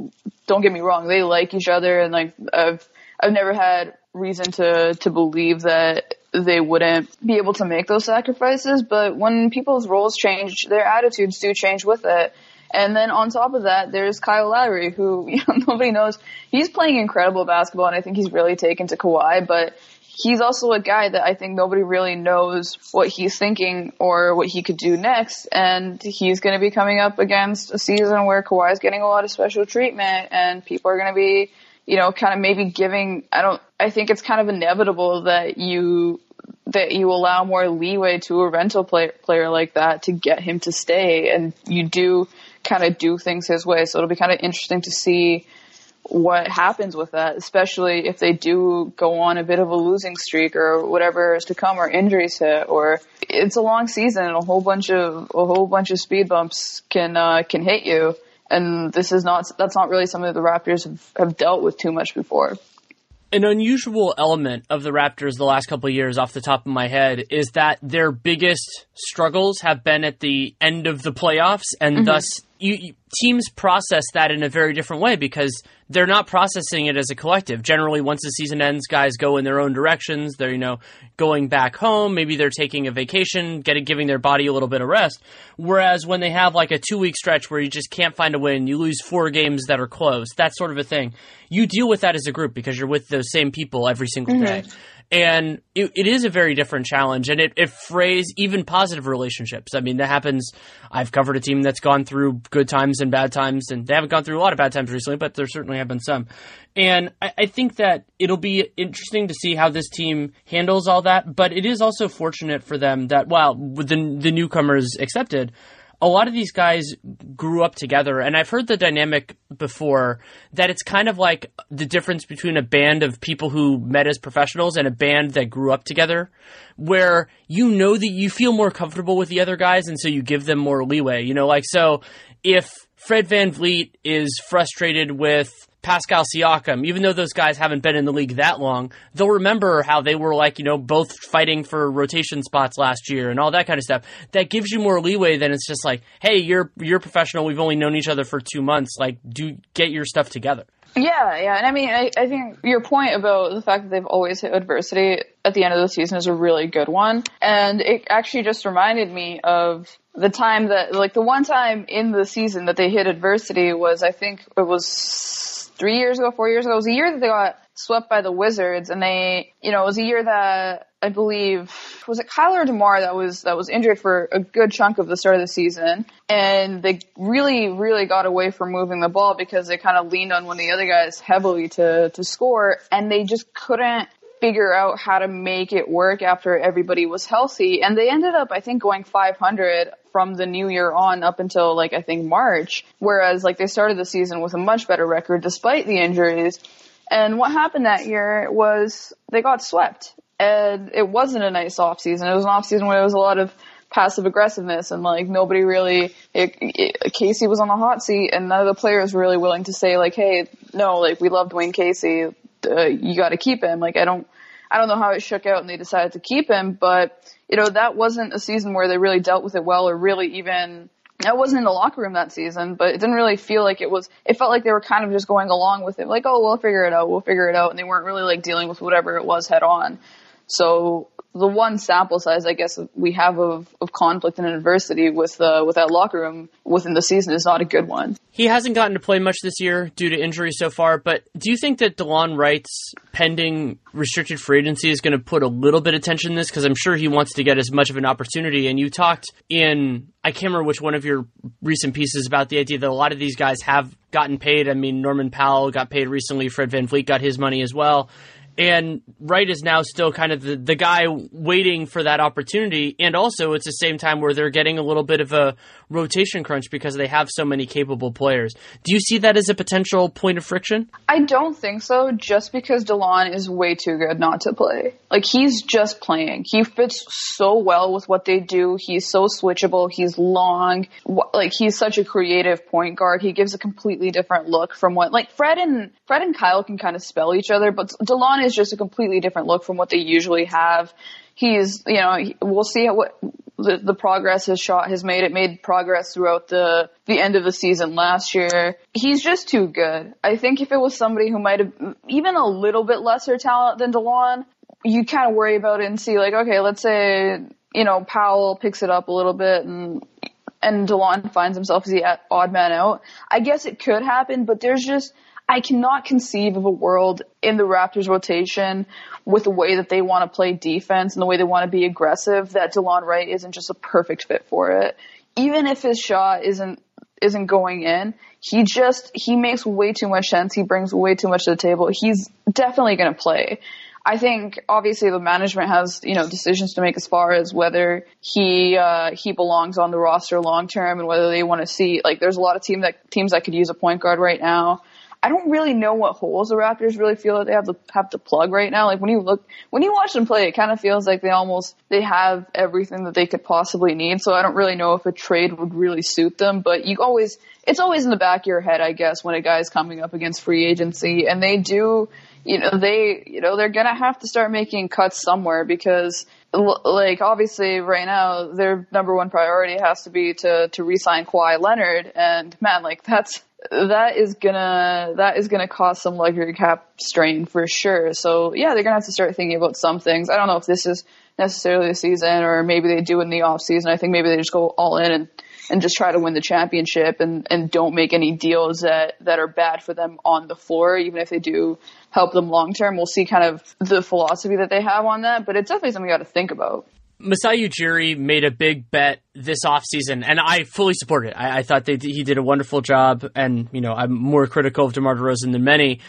don't get me wrong, they like each other and like, I've, I've never had reason to, to believe that they wouldn't be able to make those sacrifices. But when people's roles change, their attitudes do change with it. And then on top of that, there's Kyle Lowry, who you know, nobody knows. He's playing incredible basketball, and I think he's really taken to Kawhi. But he's also a guy that I think nobody really knows what he's thinking or what he could do next. And he's going to be coming up against a season where Kawhi's getting a lot of special treatment, and people are going to be, you know, kind of maybe giving. I don't. I think it's kind of inevitable that you that you allow more leeway to a rental player player like that to get him to stay, and you do kind of do things his way. So it'll be kind of interesting to see what happens with that, especially if they do go on a bit of a losing streak or whatever is to come or injuries hit or it's a long season and a whole bunch of a whole bunch of speed bumps can uh, can hit you and this is not that's not really something that the Raptors have, have dealt with too much before an unusual element of the Raptors the last couple of years off the top of my head is that their biggest struggles have been at the end of the playoffs and mm-hmm. thus you, you, teams process that in a very different way because they're not processing it as a collective. Generally, once the season ends, guys go in their own directions. They're you know going back home. Maybe they're taking a vacation, getting giving their body a little bit of rest. Whereas when they have like a two week stretch where you just can't find a win, you lose four games that are close. That sort of a thing. You deal with that as a group because you're with those same people every single mm-hmm. day and it, it is a very different challenge and it, it frays even positive relationships. I mean that happens i've covered a team that's gone through good times and bad times and they haven't gone through a lot of bad times recently but there certainly have been some. And I, I think that it'll be interesting to see how this team handles all that but it is also fortunate for them that while the, the newcomers accepted a lot of these guys grew up together and I've heard the dynamic before that it's kind of like the difference between a band of people who met as professionals and a band that grew up together where you know that you feel more comfortable with the other guys and so you give them more leeway you know? Like so if Fred VanVleet is frustrated with Pascal Siakam, even though those guys haven't been in the league that long, they'll remember how they were like, you know, both fighting for rotation spots last year and all that kind of stuff. That gives you more leeway than it's just like, hey, you're you're professional. We've only known each other for two months. Like, do get your stuff together. Yeah, yeah, and I mean, I, I think your point about the fact that they've always hit adversity at the end of the season is a really good one, and it actually just reminded me of the time that, like, the one time in the season that they hit adversity was, I think it was three years ago, four years ago. It was a year that they got swept by the Wizards, and they, you know, it was a year that I believe was it Kyle or DeMar that was that was injured for a good chunk of the start of the season, and they really, really got away from moving the ball because they kind of leaned on one of the other guys heavily to to score, and they just couldn't figure out how to make it work after everybody was healthy. And they ended up, I think, going 500 from the new year on up until like, I think March. Whereas like they started the season with a much better record despite the injuries. And what happened that year was they got swept. And it wasn't a nice off season. It was an off season where there was a lot of passive aggressiveness and like nobody really it, it, Casey was on the hot seat and none of the players were really willing to say like hey no like we love Dwane Casey uh, you got to keep him. Like I don't, I don't know how it shook out and they decided to keep him, but you know that wasn't a season where they really dealt with it well or really even. I wasn't in the locker room that season, but it didn't really feel like it was. It felt like they were kind of just going along with it, like, oh, we'll figure it out, we'll figure it out, and they weren't really like dealing with whatever it was head on. So the one sample size I guess we have of, of conflict and adversity with uh, with that locker room within the season is not a good one. He hasn't gotten to play much this year due to injury so far, but do you think that Delon Wright's pending restricted free agency is going to put a little bit of tension in this? Because I'm sure he wants to get as much of an opportunity. And you talked in, I can't remember which one of your recent pieces about the idea that a lot of these guys have gotten paid. I mean, Norman Powell got paid recently, Fred VanVleet got his money as well and Wright is now still kind of the, the guy waiting for that opportunity. And also, it's the same time where they're getting a little bit of a rotation crunch because they have so many capable players. Do you see that as a potential point of friction? I don't think so, just because Delon is way too good not to play. Like, he's just playing. He fits so well with what they do. He's so switchable. He's long. Like, he's such a creative point guard. He gives a completely different look from what, like, Fred and, Fred and Kyle can kind of spell each other, but Delon is just a completely different look from what they usually have. He's, you know, we'll see what the, the progress his shot has made. It made progress throughout the the end of the season last year. He's just too good. I think if it was somebody who might have even a little bit lesser talent than Delon, you kind of worry about it and see like, okay, let's say you know Powell picks it up a little bit and and Delon finds himself as the odd man out. I guess it could happen, but there's just I cannot conceive of a world in the Raptors rotation with the way that they want to play defense and the way they want to be aggressive that Delon Wright isn't just a perfect fit for it. Even if his shot isn't isn't going in, he just he makes way too much sense. He brings way too much to the table. He's definitely going to play. I think obviously the management has you know decisions to make as far as whether he uh, he belongs on the roster long term and whether they want to see like there's a lot of team that teams that could use a point guard right now. I don't really know what holes the Raptors really feel that they have to have to plug right now. Like when you look, when you watch them play, it kind of feels like they almost, they have everything that they could possibly need. So I don't really know if a trade would really suit them, but you always, it's always in the back of your head, I guess, when a guy's coming up against free agency and they do, you know, they, you know, they're gonna have to start making cuts somewhere because like obviously right now their number one priority has to be to to re-sign Kawhi Leonard and man like that's that is gonna that is gonna cause some luxury cap strain for sure. So yeah, they're gonna have to start thinking about some things. I don't know if this is necessarily the season or maybe they do in the off season. I think maybe they just go all in and and just try to win the championship and and don't make any deals that that are bad for them on the floor, even if they do help them long term. We'll see kind of the philosophy that they have on that, but it's definitely something you got to think about. Masai Ujiri made a big bet this offseason, and I fully support it. I, I thought that he did a wonderful job, and, you know, I'm more critical of DeMar DeRozan than many.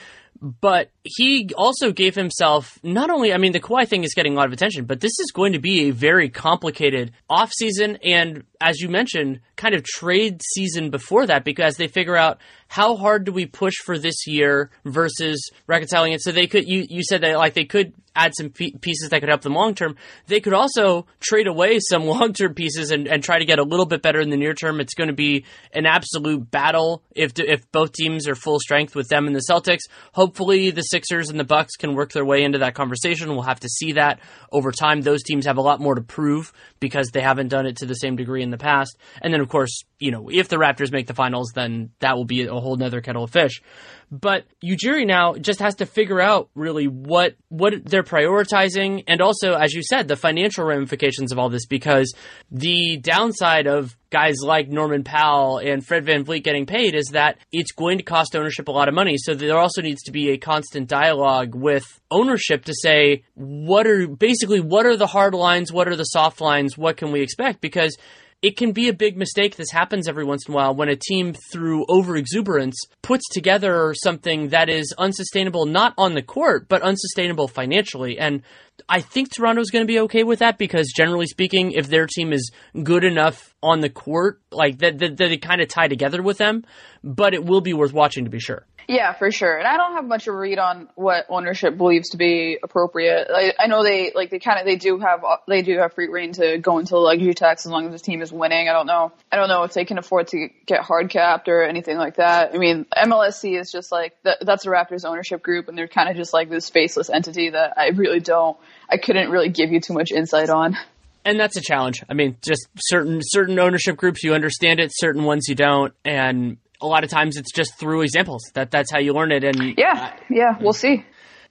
But he also gave himself not only, I mean, the Kawhi thing is getting a lot of attention, but this is going to be a very complicated offseason and, as you mentioned, kind of trade season before that because they figure out how hard do we push for this year versus reconciling it. So they could, you, you said that like they could add some pieces that could help them long term. They could also trade away some long term pieces and, and try to get a little bit better in the near term. It's going to be an absolute battle if if both teams are full strength with them and the Celtics. Hopefully, the Sixers and the Bucks can work their way into that conversation. We'll have to see that over time. Those teams have a lot more to prove because they haven't done it to the same degree in the past. And then, of course, you know, if the Raptors make the finals, then that will be a whole nother kettle of fish. But Ujiri now just has to figure out really what what they're prioritizing, and also, as you said, the financial ramifications of all this. Because the downside of guys like Norman Powell and Fred VanVleet getting paid is that it's going to cost ownership a lot of money. So there also needs to be a constant dialogue with ownership to say what are basically what are the hard lines, what are the soft lines, what can we expect? Because it can be a big mistake. This happens every once in a while when a team, through overexuberance, puts together something that is unsustainable, not on the court, but unsustainable financially. And I think Toronto's going to be okay with that because, generally speaking, if their team is good enough on the court, like that, that, that they kind of tie together with them, but it will be worth watching to be sure. Yeah, for sure. And I don't have much of a read on what ownership believes to be appropriate. I, I know they like they kind of they do have they do have free reign to go into the luxury tax as long as the team is winning. I don't know. I don't know if they can afford to get hard capped or anything like that. I mean, MLSE is just like that, that's the Raptors ownership group, and they're kind of just like this faceless entity that I really don't. I couldn't really give you too much insight on and that's a challenge. I mean, just certain certain ownership groups you understand it, certain ones you don't, and a lot of times it's just through examples. That that's how you learn it. And yeah, uh, yeah, we'll see.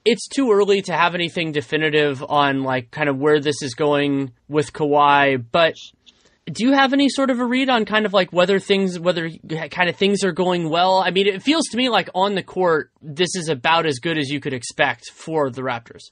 It's too early to have anything definitive on like kind of where this is going with Kawhi, but do you have any sort of a read on kind of like whether things whether kind of things are going well? I mean, it feels to me like on the court this is about as good as you could expect for the Raptors.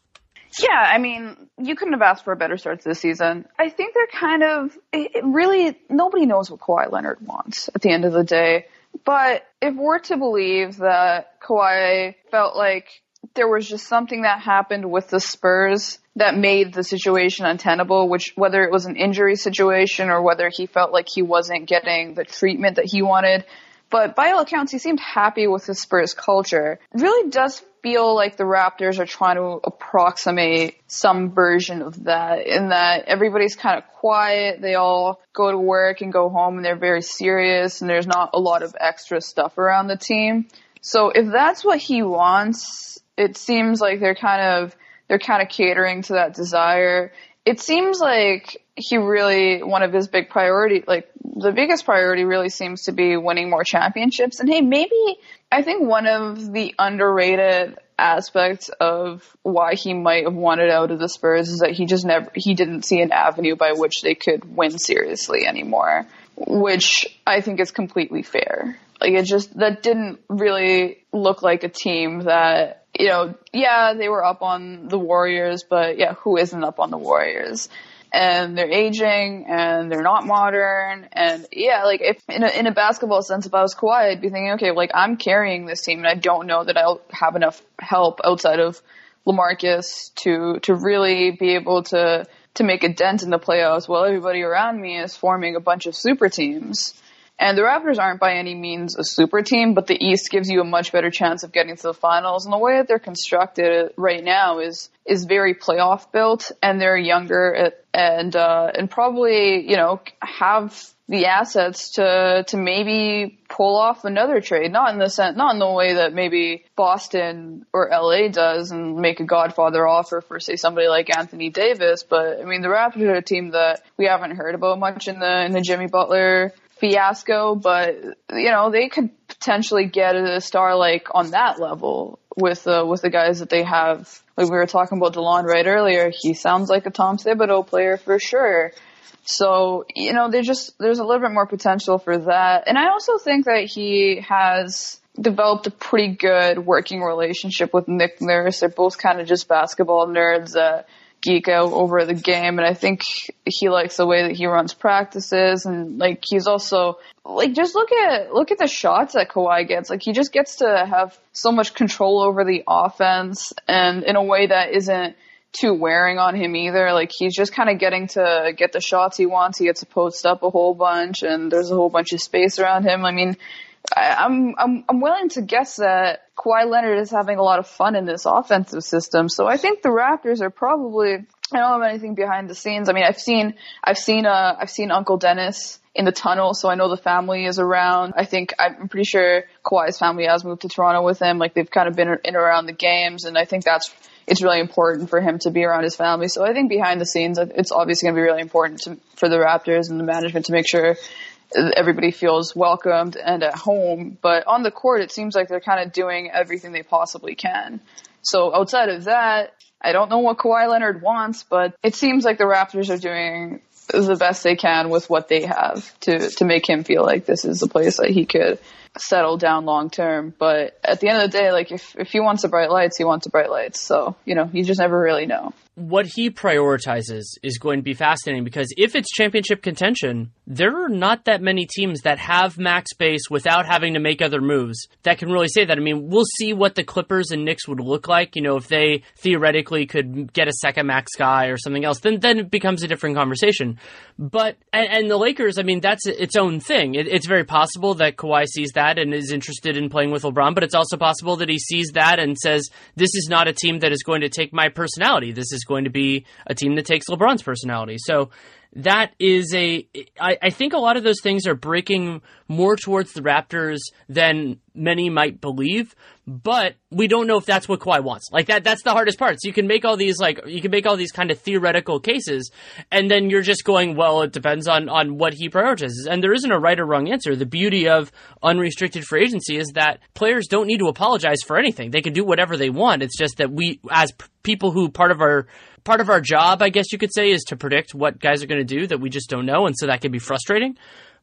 Yeah, I mean, you couldn't have asked for a better start to the season. I think they're kind of it really nobody knows what Kawhi Leonard wants at the end of the day. But if we're to believe that Kawhi felt like there was just something that happened with the Spurs that made the situation untenable, which whether it was an injury situation or whether he felt like he wasn't getting the treatment that he wanted, but by all accounts, he seemed happy with the Spurs culture. It really does feel like the Raptors are trying to approximate some version of that in that everybody's kind of quiet. They all go to work and go home and they're very serious and there's not a lot of extra stuff around the team. So if that's what he wants, it seems like they're kind of, they're kind of catering to that desire. It seems like he really, one of his big priority, like the biggest priority really seems to be winning more championships. And hey, maybe I think one of the underrated aspects of why he might have wanted out of the Spurs is that he just never, he didn't see an avenue by which they could win seriously anymore, which I think is completely fair. Like it just, that didn't really look like a team that, you know, yeah, they were up on the Warriors, but yeah, who isn't up on the Warriors? And they're aging and they're not modern. And yeah, like if in a, in a basketball sense, if I was Kawhi, I'd be thinking, okay, like I'm carrying this team and I don't know that I'll have enough help outside of LaMarcus to, to really be able to, to make a dent in the playoffs while everybody around me is forming a bunch of super teams. And the Raptors aren't by any means a super team, but the East gives you a much better chance of getting to the finals. And the way that they're constructed right now is is very playoff built, and they're younger and uh, and probably you know have the assets to to maybe pull off another trade. Not in the sense, not in the way that maybe Boston or LA does, and make a Godfather offer for say somebody like Anthony Davis. But I mean, the Raptors are a team that we haven't heard about much in the in the Jimmy Butler fiasco, but you know they could potentially get a star like on that level with uh, with the guys that they have. Like we were talking about Delon Wright earlier, he sounds like a Tom Thibodeau player for sure. So you know, there's just there's a little bit more potential for that, and I also think that he has developed a pretty good working relationship with Nick Nurse. They're both kind of just basketball nerds geek out over the game and I think he likes the way that he runs practices and like he's also like just look at look at the shots that Kawhi gets. Like he just gets to have so much control over the offense and in a way that isn't too wearing on him either. Like he's just kind of getting to get the shots he wants. He gets to post up a whole bunch and there's a whole bunch of space around him. I mean, I, am I'm I'm willing to guess that Kawhi Leonard is having a lot of fun in this offensive system. So I think the Raptors are probably I don't have anything behind the scenes. I mean, I've seen I've seen uh I've seen Uncle Dennis in the tunnel, so I know the family is around. I think I'm pretty sure Kawhi's family has moved to Toronto with him. Like they've kind of been in around the games, and I think that's it's really important for him to be around his family. So I think behind the scenes, it's obviously going to be really important to, for the Raptors and the management to make sure everybody feels welcomed and at home. But on the court, it seems like they're kind of doing everything they possibly can. So outside of that, I don't know what Kawhi Leonard wants, but it seems like the Raptors are doing the best they can with what they have to to make him feel like this is a place that he could settle down long term. But at the end of the day, like if if he wants the bright lights, he wants the bright lights. So you know, you just never really know what he prioritizes is going to be fascinating because if it's championship contention, there are not that many teams that have max space without having to make other moves that can really say that. I mean, we'll see what the Clippers and Knicks would look like. You know, if they theoretically could get a second max guy or something else, then then it becomes a different conversation. But and, and the Lakers, I mean, that's its own thing. It, it's very possible that Kawhi sees that and is interested in playing with LeBron, but it's also possible that he sees that and says, "This is not a team that is going to take my personality. This is going to be a team that takes LeBron's personality. So that is a. I, I think a lot of those things are breaking more towards the Raptors than many might believe, but we don't know if that's what Kawhi wants. Like that, that's the hardest part. So you can make all these like you can make all these kind of theoretical cases, and then you're just going, well, it depends on on what he prioritizes, and there isn't a right or wrong answer. The beauty of unrestricted free agency is that players don't need to apologize for anything. They can do whatever they want. It's just that we, as p- people who part of our part of our job, I guess you could say, is to predict what guys are going to do that we just don't know, and so that can be frustrating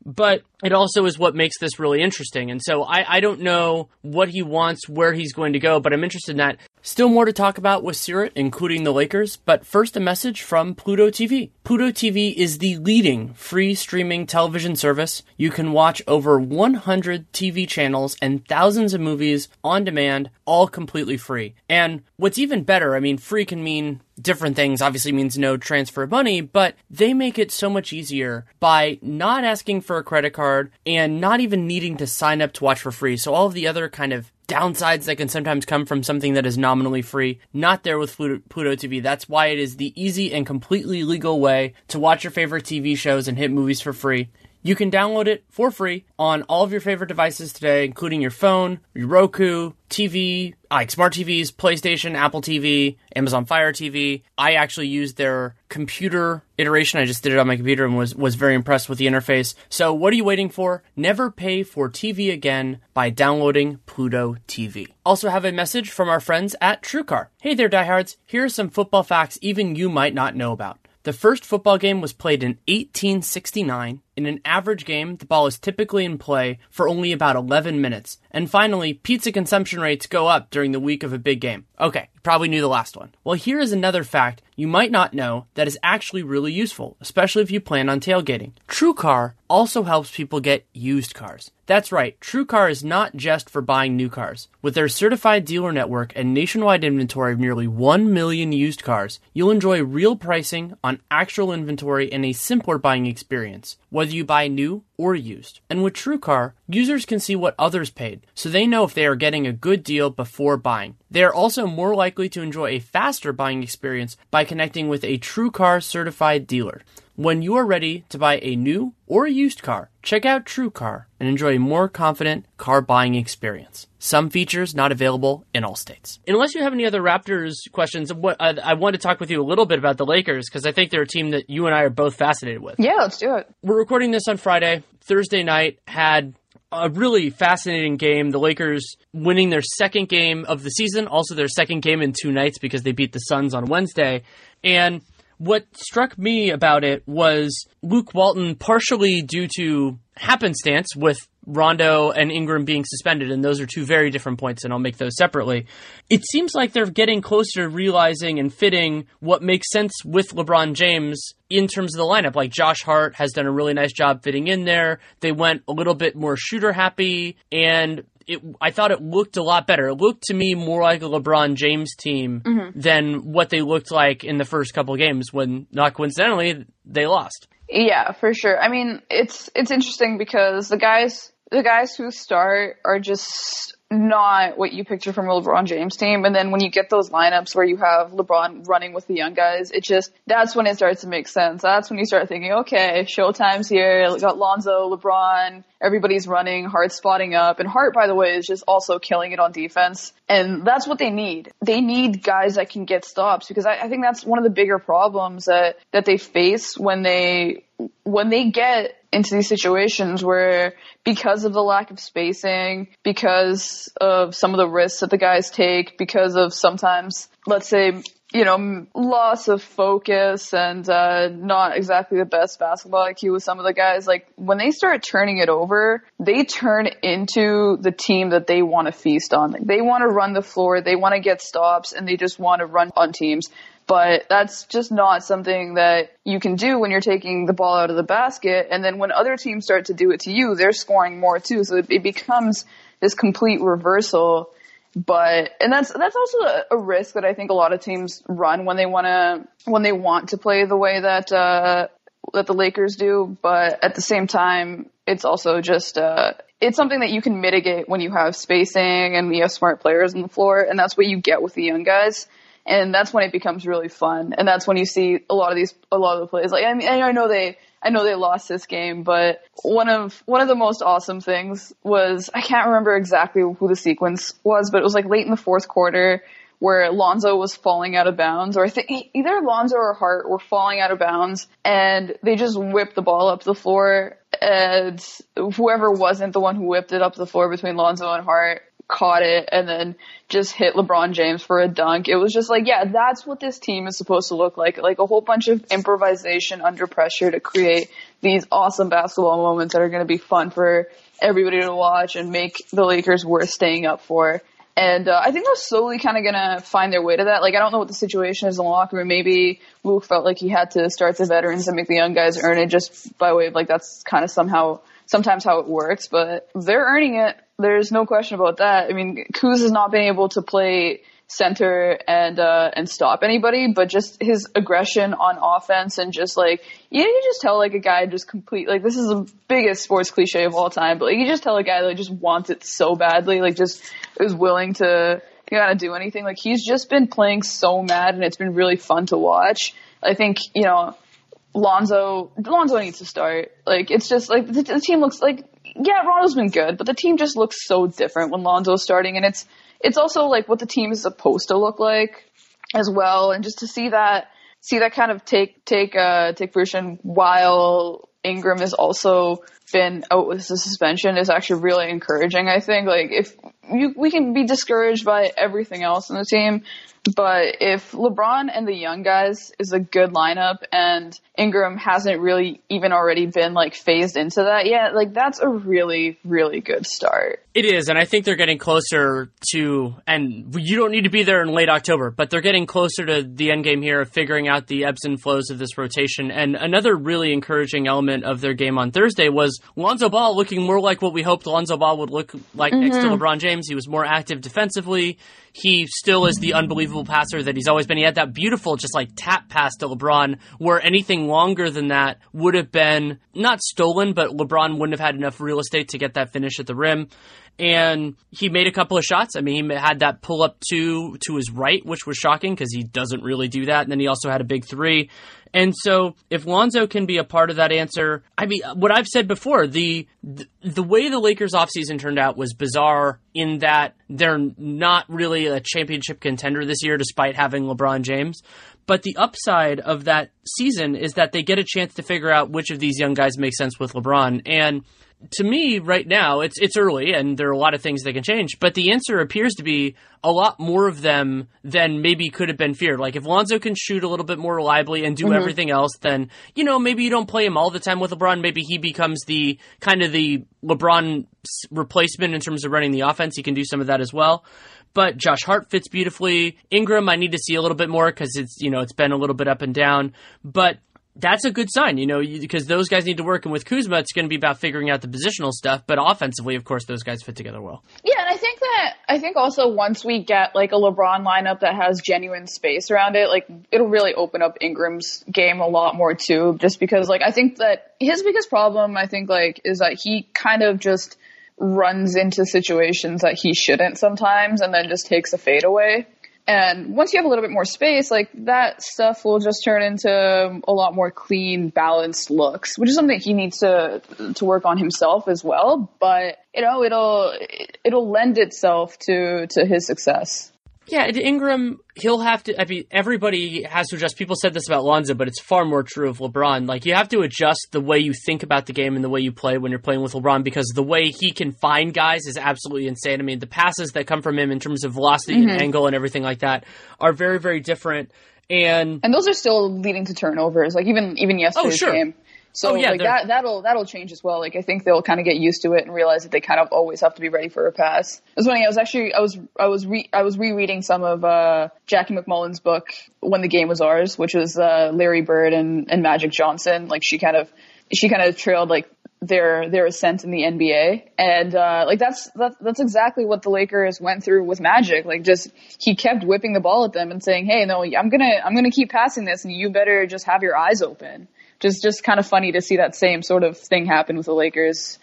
but it also is what makes this really interesting. And so I, I don't know what he wants, where he's going to go, but I'm interested in that. Still more to talk about with Seerat, including the Lakers, but first a message from Pluto TV. Pluto TV is the leading free streaming television service. You can watch over 100 TV channels and thousands of movies on demand, all completely free. And what's even better, I mean, free can mean different things obviously means no transfer of money, but they make it so much easier by not asking for a credit card and not even needing to sign up to watch for free. So all of the other kind of downsides that can sometimes come from something that is nominally free, not there with Pluto, TV. That's why it is the easy and completely legal way to watch your favorite TV shows and hit movies for free. You can download it for free on all of your favorite devices today, including your phone, your Roku, TV, like smart TVs, PlayStation, Apple TV, Amazon Fire TV. I actually used their computer iteration. I just did it on my computer and was, was very impressed with the interface. So what are you waiting for? Never pay for TV again by downloading Pluto TV. Also have a message from our friends at TrueCar. Hey there, diehards. Here are some football facts even you might not know about. The first football game was played in 1869. In an average game, the ball is typically in play for only about 11 minutes. And finally, pizza consumption rates go up during the week of a big game. Okay, you probably knew the last one. Well, here is another fact you might not know that is actually really useful, especially if you plan on tailgating. TrueCar also helps people get used cars. That's right, TrueCar is not just for buying new cars. With their certified dealer network and nationwide inventory of nearly 1 million used cars, you'll enjoy real pricing on actual inventory and a simpler buying experience. Whether you buy new or used. And with TrueCar, users can see what others paid, so they know if they are getting a good deal before buying. They are also more likely to enjoy a faster buying experience by connecting with a TrueCar certified dealer. When you are ready to buy a new or a used car, check out TrueCar and enjoy a more confident car buying experience. Some features not available in all states. Unless you have any other Raptors questions, what I, I want to talk with you a little bit about the Lakers because I think they're a team that you and I are both fascinated with. Yeah, let's do it. We're recording this on Friday. Thursday night had a really fascinating game. The Lakers winning their second game of the season, also their second game in two nights because they beat the Suns on Wednesday. And what struck me about it was Luke Walton, partially due to happenstance with Rondo and Ingram being suspended, and those are two very different points, and I'll make those separately. It seems like they're getting closer to realizing and fitting what makes sense with LeBron James in terms of the lineup. Like Josh Hart has done a really nice job fitting in there. They went a little bit more shooter happy, and it, I thought it looked a lot better. It looked to me more like a LeBron James team mm-hmm. than what they looked like in the first couple games when, not coincidentally, they lost. Yeah, for sure. I mean, it's it's interesting because the guys the guys who start are just not what you picture from a LeBron James team. And then when you get those lineups where you have LeBron running with the young guys, it just, that's when it starts to make sense. That's when you start thinking, okay, Showtime's here. Got Lonzo, LeBron, everybody's running, Hart spotting up. And Hart, by the way, is just also killing it on defense. And that's what they need. They need guys that can get stops because I, I think that's one of the bigger problems that, that they face when they, when they get into these situations where because of the lack of spacing, because of some of the risks that the guys take, because of sometimes, let's say, you know, loss of focus and uh, not exactly the best basketball IQ with some of the guys. Like when they start turning it over, they turn into the team that they want to feast on. They want to run the floor, they want to get stops, and they just want to run on teams but that's just not something that you can do when you're taking the ball out of the basket. And then when other teams start to do it to you, they're scoring more too. So it, becomes this complete reversal. But, and that's, that's also a, risk that I think a lot of teams run when they want to, when they want to play the way that, uh, that the Lakers do. But at the same time, it's also just, uh, it's something that you can mitigate when you have spacing and you have smart players on the floor. And that's what you get with the young guys and that's when it becomes really fun. And that's when you see a lot of these, a lot of the plays. Like I mean, I know they, I know they lost this game, but one of one of the most awesome things was I can't remember exactly who the sequence was, but it was like late in the fourth quarter where Lonzo was falling out of bounds, or I think either Lonzo or Hart were falling out of bounds, and they just whipped the ball up the floor, and whoever wasn't the one who whipped it up the floor between Lonzo and Hart caught it and then just hit LeBron James for a dunk. It was just like, yeah, that's what this team is supposed to look like. Like a whole bunch of improvisation under pressure to create these awesome basketball moments that are going to be fun for everybody to watch and make the Lakers worth staying up for. And uh, I think they're slowly kind of going to find their way to that. Like, I don't know what the situation is in the locker room. Maybe Luke felt like he had to start the veterans and make the young guys earn it just by way of like that's kind of somehow sometimes how it works, but they're earning it. There's no question about that. I mean, Kuz has not been able to play center and uh and stop anybody, but just his aggression on offense and just like you, know, you just tell like a guy just complete like this is the biggest sports cliche of all time, but like you just tell a guy that like, just wants it so badly, like just is willing to of do anything. Like he's just been playing so mad and it's been really fun to watch. I think, you know, Lonzo Lonzo needs to start. Like it's just like the, the, team looks like yeah, Rondo's been good, but the team just looks so different when Lonzo's starting, and it's it's also like what the team is supposed to look like as well, and just to see that see that kind of take take uh take fruition while Ingram has also been out with the suspension is actually really encouraging. I think like if you we can be discouraged by everything else in the team, but if LeBron and the young guys is a good lineup and Ingram hasn't really even already been like phased into that yet, like that's a really, really good start. It is, and I think they're getting closer to, and you don't need to be there in late October, but they're getting closer to the end game here of figuring out the ebbs and flows of this rotation. And another really encouraging element of their game on Thursday was Lonzo Ball looking more like what we hoped Lonzo Ball would look like mm-hmm. next to mm-hmm. LeBron James. He was more active defensively. He still is the unbelievable passer that he's always been. He had that beautiful, just like tap pass to LeBron, where anything longer than that would have been not stolen, but LeBron wouldn't have had enough real estate to get that finish at the rim and he made a couple of shots. I mean, he had that pull up two to his right, which was shocking because he doesn't really do that. And then he also had a big three. And so, if Lonzo can be a part of that answer, I mean, what I've said before, the the, the way the Lakers offseason turned out was bizarre in that they're not really a championship contender this year, despite having LeBron James. But the upside of that season is that they get a chance to figure out which of these young guys make sense with LeBron. And to me right now it's it's early and there are a lot of things that can change but the answer appears to be a lot more of them than maybe could have been feared like if Lonzo can shoot a little bit more reliably and do mm-hmm. everything else then you know maybe you don't play him all the time with LeBron maybe he becomes the kind of the LeBron replacement in terms of running the offense he can do some of that as well but Josh Hart fits beautifully. Ingram, I need to see a little bit more because it's you know it's been a little bit up and down. But that's a good sign, you know, because those guys need to work. And with Kuzma, it's going to be about figuring out the positional stuff. But offensively, of course, those guys fit together well. Yeah, and I think that I think also once we get like a LeBron lineup that has genuine space around it, like it'll really open up Ingram's game a lot more too. Just because, like, I think that his biggest problem, I think, like, is that he kind of just runs into situations that he shouldn't sometimes, and then just takes a fade away. And once you have a little bit more space, like that stuff will just turn into a lot more clean, balanced looks, which is something he needs to to work on himself as well. But you know, it'll it'll lend itself to to his success. Yeah, Ingram, he'll have to. I mean, everybody has to adjust. People said this about Lonzo, but it's far more true of LeBron. Like, you have to adjust the way you think about the game and the way you play when you're playing with LeBron because the way he can find guys is absolutely insane. I mean, the passes that come from him in terms of velocity mm-hmm. and angle and everything like that are very, very different. And and those are still leading to turnovers. Like even even yesterday's oh, sure. game, so oh, yeah, like that that'll that'll change as well. Like I think they'll kind of get used to it and realize that they kind of always have to be ready for a pass. It was funny. I was actually I was I was re- I was rereading some of uh, Jackie MacMullan's book when the game was ours, which was uh, Larry Bird and, and Magic Johnson. Like she kind of she kind of trailed like their their ascent in the NBA, and uh, like that's that, that's exactly what the Lakers went through with Magic. Like just he kept whipping the ball at them and saying, "Hey, no, I'm gonna I'm gonna keep passing this, and you better just have your eyes open." Just just kind of funny to see that same sort of thing happen with the Lakers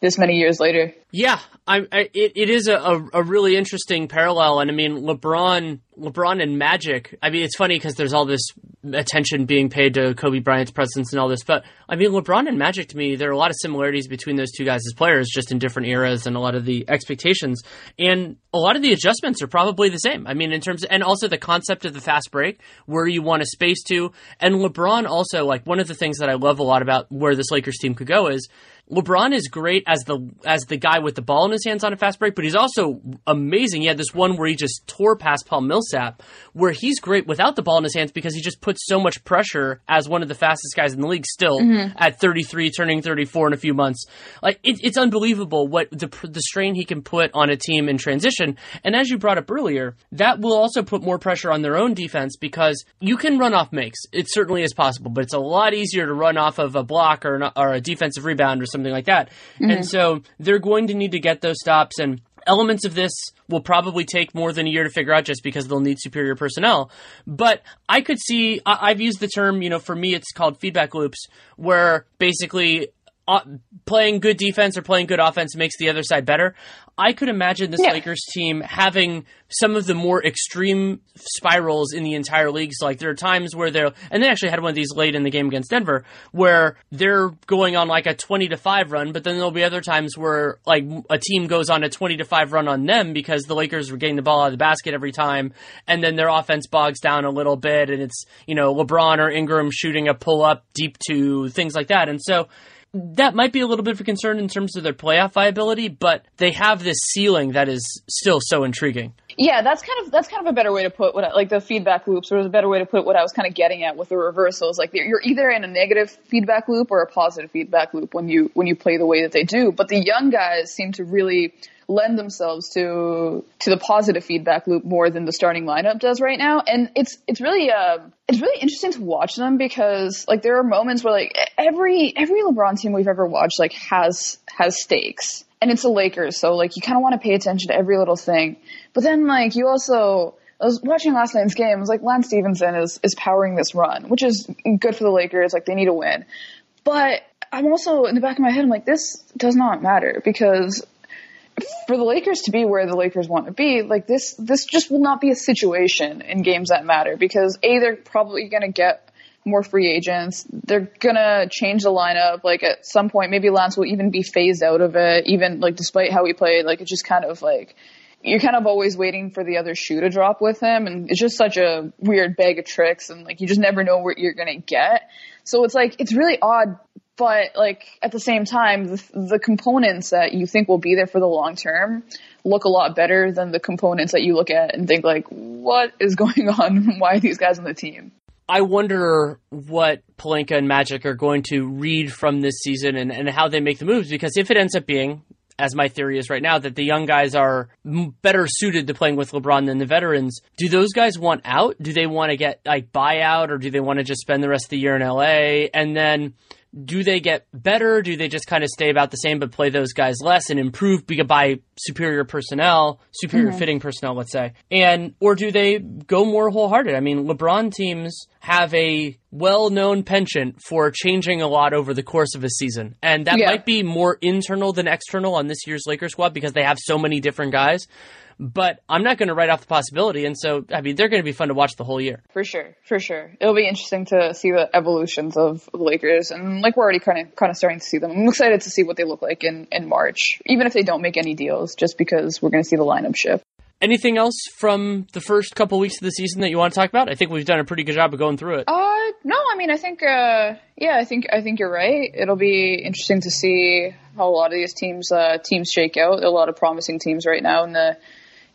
this many years later. Yeah, I, I, it, it is a, a, really interesting parallel, and I mean LeBron, LeBron and Magic. I mean, it's funny because there's all this attention being paid to Kobe Bryant's presence and all this, but I mean, LeBron and Magic to me, there are a lot of similarities between those two guys as players, just in different eras and a lot of the expectations, and a lot of the adjustments are probably the same. I mean, in terms, of, and also the concept of the fast break, where you want a space to, and LeBron also like one of the things that I love a lot about where this Lakers team could go is LeBron is great as the as the guy with the ball in his hands on a fast break, but he's also amazing. He had this one where he just tore past Paul Millsap, where he's great without the ball in his hands because he just puts so much pressure as one of the fastest guys in the league still mm-hmm. at 33, turning 34 in a few months. Like it, it's unbelievable what the the strain he can put on a team in transition. And as you brought up earlier, that will also put more pressure on their own defense because you can run off makes. It certainly is possible, but it's a lot easier to run off of a block or, an, or a defensive rebound or something something like that. Mm-hmm. And so they're going to need to get those stops and elements of this will probably take more than a year to figure out just because they'll need superior personnel. But I could see, I, have used the term, you know, for me it's called feedback loops, where basically uh, playing good defense or playing good offense makes the other side better. I could imagine this yeah. Lakers team having some of the more extreme spirals in the entire league. So like there are times where they're, and they actually had one of these late in the game against Denver, where they're going on like a 20 to 5 run, but then there'll be other times where like a team goes on a 20 to 5 run on them because the Lakers were getting the ball out of the basket every time, and then their offense bogs down a little bit, and it's, you know, LeBron or Ingram shooting a pull up deep to things like that. And so, that might be a little bit of a concern in terms of their playoff viability, but they have this ceiling that is still so intriguing. Yeah, that's kind of that's kind of a better way to put what I, like the feedback loops, or a better way to put what I was kind of getting at with the reversals. Like you're either in a negative feedback loop or a positive feedback loop when you when you play the way that they do. But the young guys seem to really lend themselves to to the positive feedback loop more than the starting lineup does right now. And it's it's really uh, it's really interesting to watch them because like there are moments where like every every LeBron team we've ever watched like has has stakes. And it's the Lakers, so like you kind of want to pay attention to every little thing. But then like you also I was watching last night's game. It was like Lance Stephenson is is powering this run, which is good for the Lakers. Like they need a win, but I'm also in the back of my head. I'm like, this does not matter because for the Lakers to be where the Lakers want to be, like this, this just will not be a situation in games that matter because a they're probably going to get more free agents. They're gonna change the lineup. Like at some point, maybe Lance will even be phased out of it. Even like despite how he played, like it's just kind of like you're kind of always waiting for the other shoe to drop with him, and it's just such a weird bag of tricks, and like you just never know what you're gonna get. So it's like it's really odd but like at the same time, the, the, components that you think will be there for the long term look a lot better than the components that you look at and think like, what is going on? Why are these guys on the team? I wonder what Pelinka and Magic are going to read from this season and, and how they make the moves because if it ends up being as my theory is right now, that the young guys are better suited to playing with LeBron than the veterans. Do those guys want out? Do they want to get like buyout or do they want to just spend the rest of the year in LA? And then do they get better? Do they just kind of stay about the same but play those guys less and improve by superior personnel, superior mm-hmm. fitting personnel, let's say? And or do they go more wholehearted? I mean, LeBron teams have a well-known penchant for changing a lot over the course of a season, and that yeah. might be more internal than external on this year's Lakers squad because they have so many different guys but I'm not going to write off the possibility. And so, I mean, they're going to be fun to watch the whole year. For sure, for sure. It'll be interesting to see the evolutions of the Lakers, and like we're already kind of kind of starting to see them. I'm excited to see what they look like in in March, even if they don't make any deals, just because we're going to see the lineup shift. Anything else from the first couple weeks of the season that you want to talk about? I think we've done a pretty good job of going through it. Uh, no, I mean, I think, uh, yeah, I think, I think you're right. It'll be interesting to see how a lot of these teams, uh, teams shake out. There are a lot of promising teams right now in the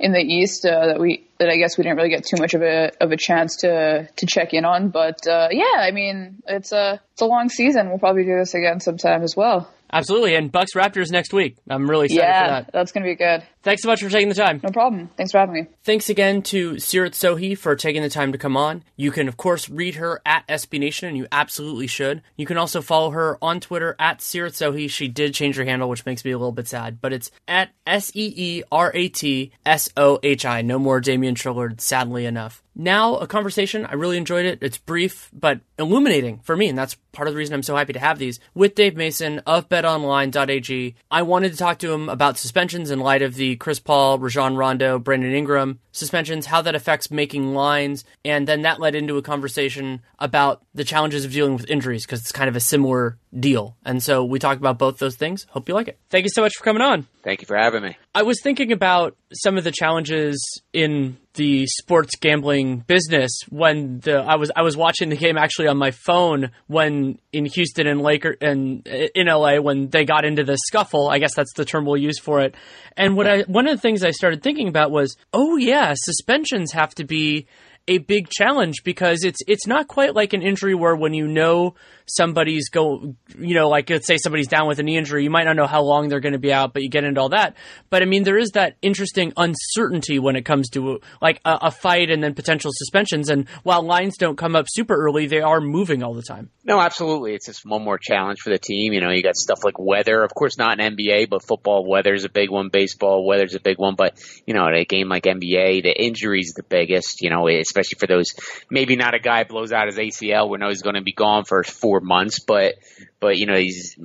in the East uh, that we that I guess we didn't really get too much of a of a chance to to check in on. But uh, yeah, I mean it's a it's a long season. We'll probably do this again sometime as well. Absolutely. And Bucks Raptors next week. I'm really excited yeah, for that. That's going to be good. Thanks so much for taking the time. No problem. Thanks for having me. Thanks again to Seerat Sohi for taking the time to come on. You can, of course, read her at SB Nation, and you absolutely should. You can also follow her on Twitter at Seerat Sohi. She did change her handle, which makes me a little bit sad, but it's at S E E R A T S O H I. No more Damian Trillard, sadly enough. Now, a conversation. I really enjoyed it. It's brief, but illuminating for me, and that's part of the reason I'm so happy to have these with Dave Mason of betonline.ag. I wanted to talk to him about suspensions in light of the Chris Paul, Rajon Rondo, Brandon Ingram suspensions, how that affects making lines, and then that led into a conversation about the challenges of dealing with injuries because it's kind of a similar deal. And so we talked about both those things. Hope you like it. Thank you so much for coming on. Thank you for having me. I was thinking about some of the challenges in the sports gambling business when the I was I was watching the game actually on my phone when in Houston and Laker and uh, in LA when they got into the scuffle. I guess that's the term we'll use for it. And what I one of the things I started thinking about was, oh yeah, suspensions have to be a big challenge because it's it's not quite like an injury where when you know somebody's go, you know, like let's say somebody's down with a knee injury, you might not know how long they're going to be out, but you get into all that. But I mean, there is that interesting uncertainty when it comes to like a, a fight and then potential suspensions. And while lines don't come up super early, they are moving all the time. No, absolutely. It's just one more challenge for the team. You know, you got stuff like weather. Of course, not an NBA, but football weather is a big one. Baseball weather is a big one. But you know, at a game like NBA, the injury's the biggest. You know, especially for those maybe not a guy blows out his ACL. We know he's going to be gone for four four months, but but you know he's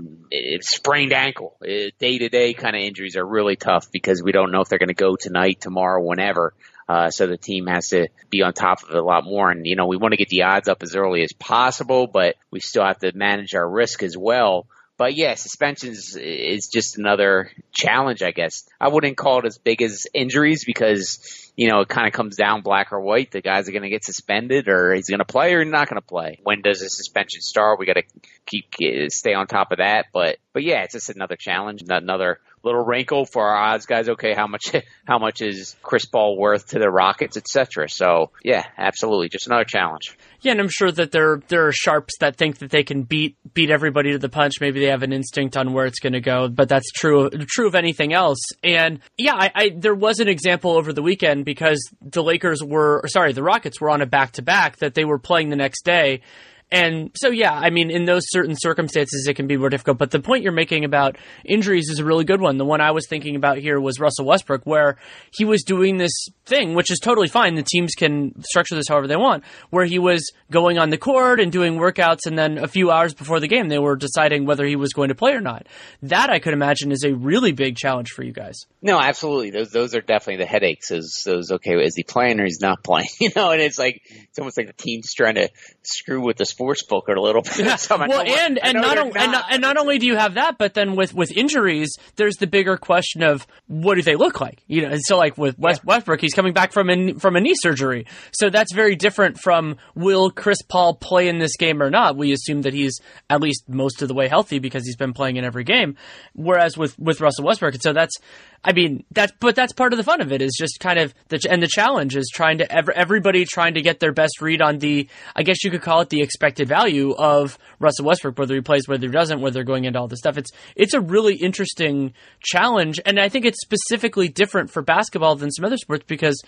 sprained ankle. Day to day kind of injuries are really tough because we don't know if they're going to go tonight, tomorrow, whenever. Uh, so the team has to be on top of it a lot more. And, you know, we want to get the odds up as early as possible, but we still have to manage our risk as well. But yeah, suspensions is just another challenge, I guess. I wouldn't call it as big as injuries because you know, it kind of comes down black or white. The guys are going to get suspended or he's going to play or not going to play. When does the suspension start? We got to keep, stay on top of that. But, but yeah, it's just another challenge, another little wrinkle for our odds guys. Okay, how much how much is Chris Paul worth to the Rockets, etc. So yeah, absolutely, just another challenge. Yeah, and I'm sure that there there are sharps that think that they can beat beat everybody to the punch. Maybe they have an instinct on where it's going to go, but that's true true of anything else. And yeah, I, I there was an example over the weekend because the Lakers were sorry, the Rockets were on a back to back that they were playing the next day and so, yeah, I mean, in those certain circumstances, it can be more difficult. But the point you're making about injuries is a really good one. The one I was thinking about here was Russell Westbrook, where he was doing this thing, which is totally fine. The teams can structure this however they want, where he was going on the court and doing workouts, and then a few hours before the game, they were deciding whether he was going to play or not. That I could imagine is a really big challenge for you guys. No, absolutely. Those those are definitely the headaches. Is those okay? Is he playing or he's not playing? You know, and it's like it's almost like the team's trying to screw with the sports book a little bit. Yeah. well, and and not, on, not. and not, and not only do you have that, but then with with injuries, there's the bigger question of what do they look like? You know, and so like with West, yeah. Westbrook, he's coming back from a from a knee surgery, so that's very different from will Chris Paul play in this game or not? We assume that he's at least most of the way healthy because he's been playing in every game, whereas with with Russell Westbrook, and so that's I mean, that's but that's part of the fun of it is just kind of the and the challenge is trying to ever everybody trying to get their best read on the I guess you could call it the expected value of Russell Westbrook, whether he plays, whether he doesn't, whether they're going into all this stuff. It's it's a really interesting challenge, and I think it's specifically different for basketball than some other sports because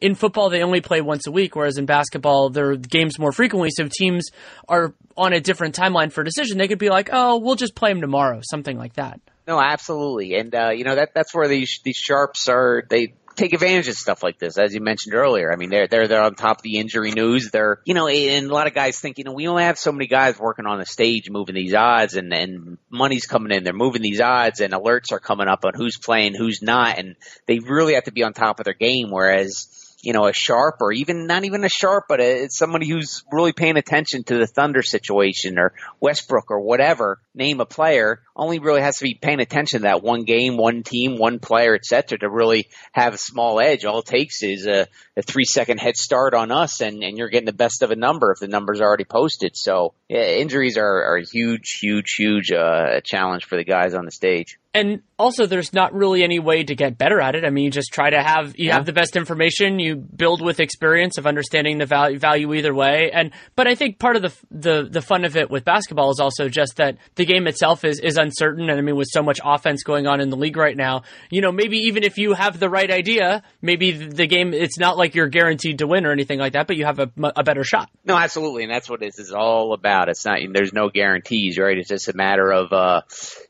in football they only play once a week, whereas in basketball there are games more frequently. So teams are on a different timeline for decision. They could be like, oh, we'll just play him tomorrow, something like that. No, absolutely, and uh, you know that that's where these these sharps are. They take advantage of stuff like this, as you mentioned earlier. I mean, they're they're they're on top of the injury news. They're you know, and a lot of guys think you know we only have so many guys working on the stage moving these odds, and and money's coming in. They're moving these odds, and alerts are coming up on who's playing, who's not, and they really have to be on top of their game. Whereas you know, a sharp or even not even a sharp, but a, somebody who's really paying attention to the Thunder situation or Westbrook or whatever, name a player, only really has to be paying attention to that one game, one team, one player, etc. to really have a small edge. All it takes is a, a three second head start on us and, and you're getting the best of a number if the number's already posted. So yeah, injuries are, are a huge, huge, huge, uh, challenge for the guys on the stage and also there's not really any way to get better at it. I mean, you just try to have you yeah. have the best information, you build with experience of understanding the value value either way. And but I think part of the the the fun of it with basketball is also just that the game itself is is uncertain. And I mean, with so much offense going on in the league right now, you know, maybe even if you have the right idea, maybe the game it's not like you're guaranteed to win or anything like that, but you have a, a better shot. No, absolutely, and that's what this is all about. It's not there's no guarantees, right? It's just a matter of uh,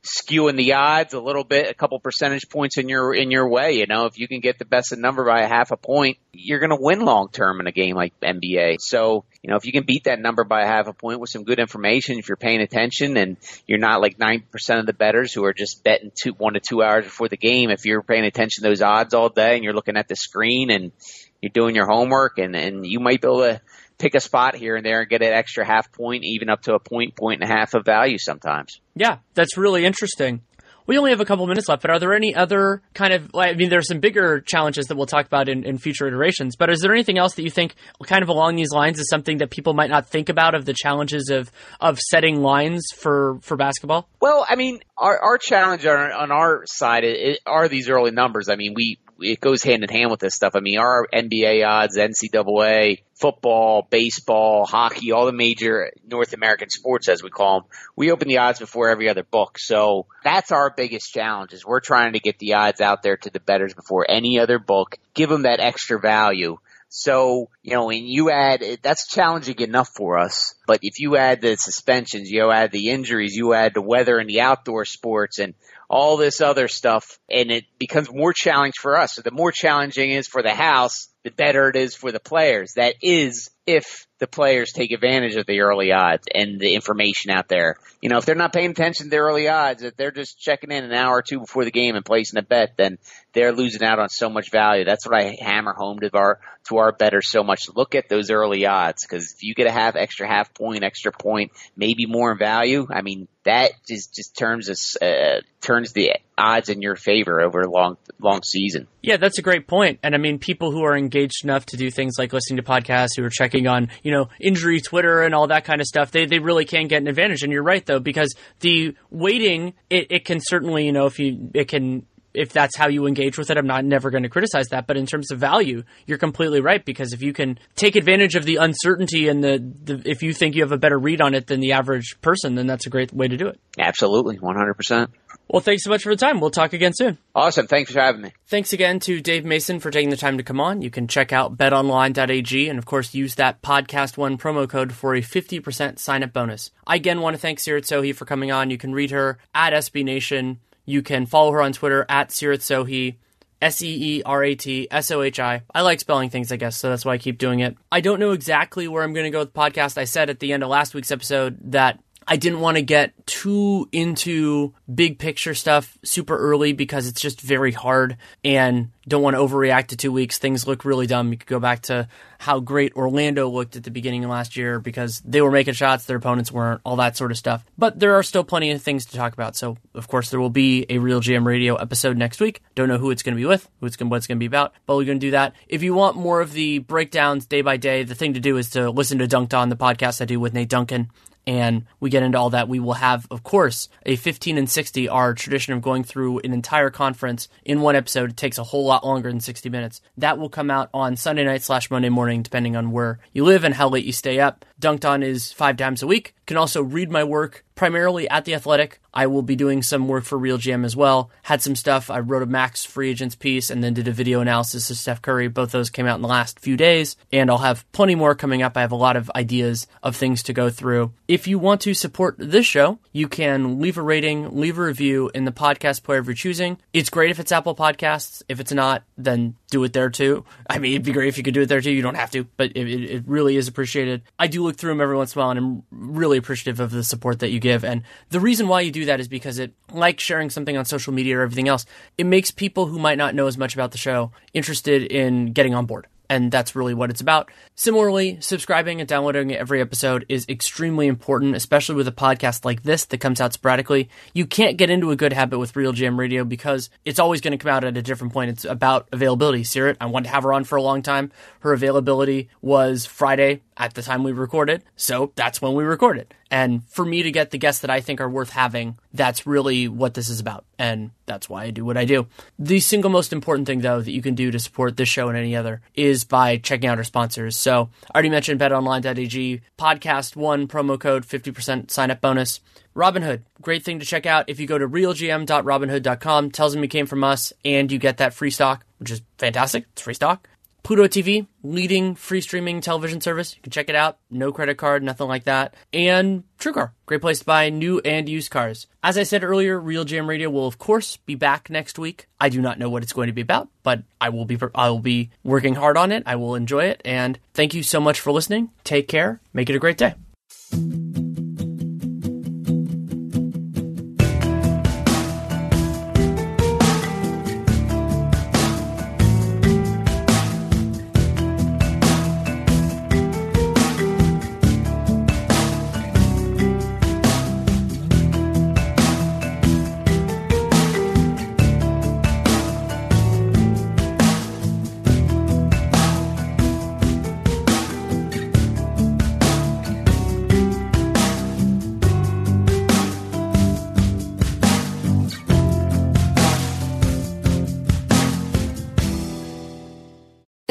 skewing the odds a little bit, a couple percentage points in your in your way. You know, if you can get the best of number by a half a point, you're going to win long term in a game like NBA. So, you know, if you can beat that number by a half a point with some good information, if you're paying attention and you're not like nine percent of the betters who are just betting two one to two hours before the game, if you're paying attention to those odds all day and you're looking at the screen and you're doing your homework and and you might be able to pick a spot here and there and get an extra half point, even up to a point, point and a half of value sometimes. Yeah, that's really interesting. We only have a couple minutes left, but are there any other kind of, I mean, there's some bigger challenges that we'll talk about in, in future iterations, but is there anything else that you think kind of along these lines is something that people might not think about of the challenges of, of setting lines for, for basketball? Well, I mean, our, our challenge on, on our side are these early numbers. I mean, we, it goes hand in hand with this stuff. I mean, our NBA odds, NCAA, football, baseball, hockey, all the major North American sports, as we call them, we open the odds before every other book. So that's our biggest challenge is we're trying to get the odds out there to the betters before any other book, give them that extra value. So, you know, when you add, that's challenging enough for us. But if you add the suspensions, you add the injuries, you add the weather and the outdoor sports and all this other stuff, and it becomes more challenging for us. So the more challenging is for the house, the better it is for the players. That is if the players take advantage of the early odds and the information out there. You know, if they're not paying attention to the early odds, if they're just checking in an hour or two before the game and placing a bet, then they're losing out on so much value. That's what I hammer home to our to our betters so much. Look at those early odds because if you get a half extra half point, extra point, maybe more in value, I mean that just just turns us uh, turns the odds in your favor over a long long season. Yeah, that's a great point. And I mean, people who are engaged enough to do things like listening to podcasts, who are checking on you know injury Twitter and all that kind of stuff, they they really can get an advantage. And you're right though, because the waiting it, it can certainly you know if you it can if that's how you engage with it, I'm not never going to criticize that. But in terms of value, you're completely right because if you can take advantage of the uncertainty and the, the if you think you have a better read on it than the average person, then that's a great way to do it. Absolutely, 100%. Well, thanks so much for the time. We'll talk again soon. Awesome. Thanks for having me. Thanks again to Dave Mason for taking the time to come on. You can check out betonline.ag and, of course, use that podcast one promo code for a 50% sign up bonus. I again want to thank Seerat Sohi for coming on. You can read her at SB Nation. You can follow her on Twitter at Seerat Sohi. S E E R A T S O H I. I like spelling things, I guess, so that's why I keep doing it. I don't know exactly where I'm going to go with the podcast. I said at the end of last week's episode that I didn't want to get too into big picture stuff super early because it's just very hard and don't want to overreact to two weeks. Things look really dumb. You could go back to how great Orlando looked at the beginning of last year because they were making shots, their opponents weren't, all that sort of stuff. But there are still plenty of things to talk about. So, of course, there will be a Real GM Radio episode next week. Don't know who it's going to be with, who it's going, what it's going to be about, but we're going to do that. If you want more of the breakdowns day by day, the thing to do is to listen to Dunked On, the podcast I do with Nate Duncan and we get into all that. We will have, of course, a 15 and 60, our tradition of going through an entire conference in one episode. It takes a whole lot longer than 60 minutes. That will come out on Sunday night slash Monday morning, depending on where you live and how late you stay up. Dunked On is five times a week. Can also read my work primarily at The Athletic. I will be doing some work for Real GM as well. Had some stuff. I wrote a Max free agents piece and then did a video analysis of Steph Curry. Both those came out in the last few days, and I'll have plenty more coming up. I have a lot of ideas of things to go through. If you want to support this show, you can leave a rating, leave a review in the podcast player of your choosing. It's great if it's Apple Podcasts. If it's not, then do it there too. I mean, it'd be great if you could do it there too. You don't have to, but it, it really is appreciated. I do look through them every once in a while, and I'm really appreciative of the support that you give. And the reason why you do that is because it, like sharing something on social media or everything else, it makes people who might not know as much about the show interested in getting on board and that's really what it's about. Similarly, subscribing and downloading every episode is extremely important, especially with a podcast like this that comes out sporadically. You can't get into a good habit with RealGM Radio because it's always going to come out at a different point. It's about availability. Seerat, I wanted to have her on for a long time. Her availability was Friday at the time we recorded, so that's when we recorded. And for me to get the guests that I think are worth having, that's really what this is about. And that's why I do what I do. The single most important thing, though, that you can do to support this show and any other is by checking out our sponsors. So I already mentioned betonline.ag, podcast one, promo code 50% sign up bonus. Robinhood, great thing to check out. If you go to realgm.robinhood.com, tells them you came from us, and you get that free stock, which is fantastic. It's free stock. Pluto TV, leading free streaming television service. You can check it out. No credit card, nothing like that. And TrueCar, great place to buy new and used cars. As I said earlier, RealGM Radio will of course be back next week. I do not know what it's going to be about, but I will be I will be working hard on it. I will enjoy it and thank you so much for listening. Take care. Make it a great day.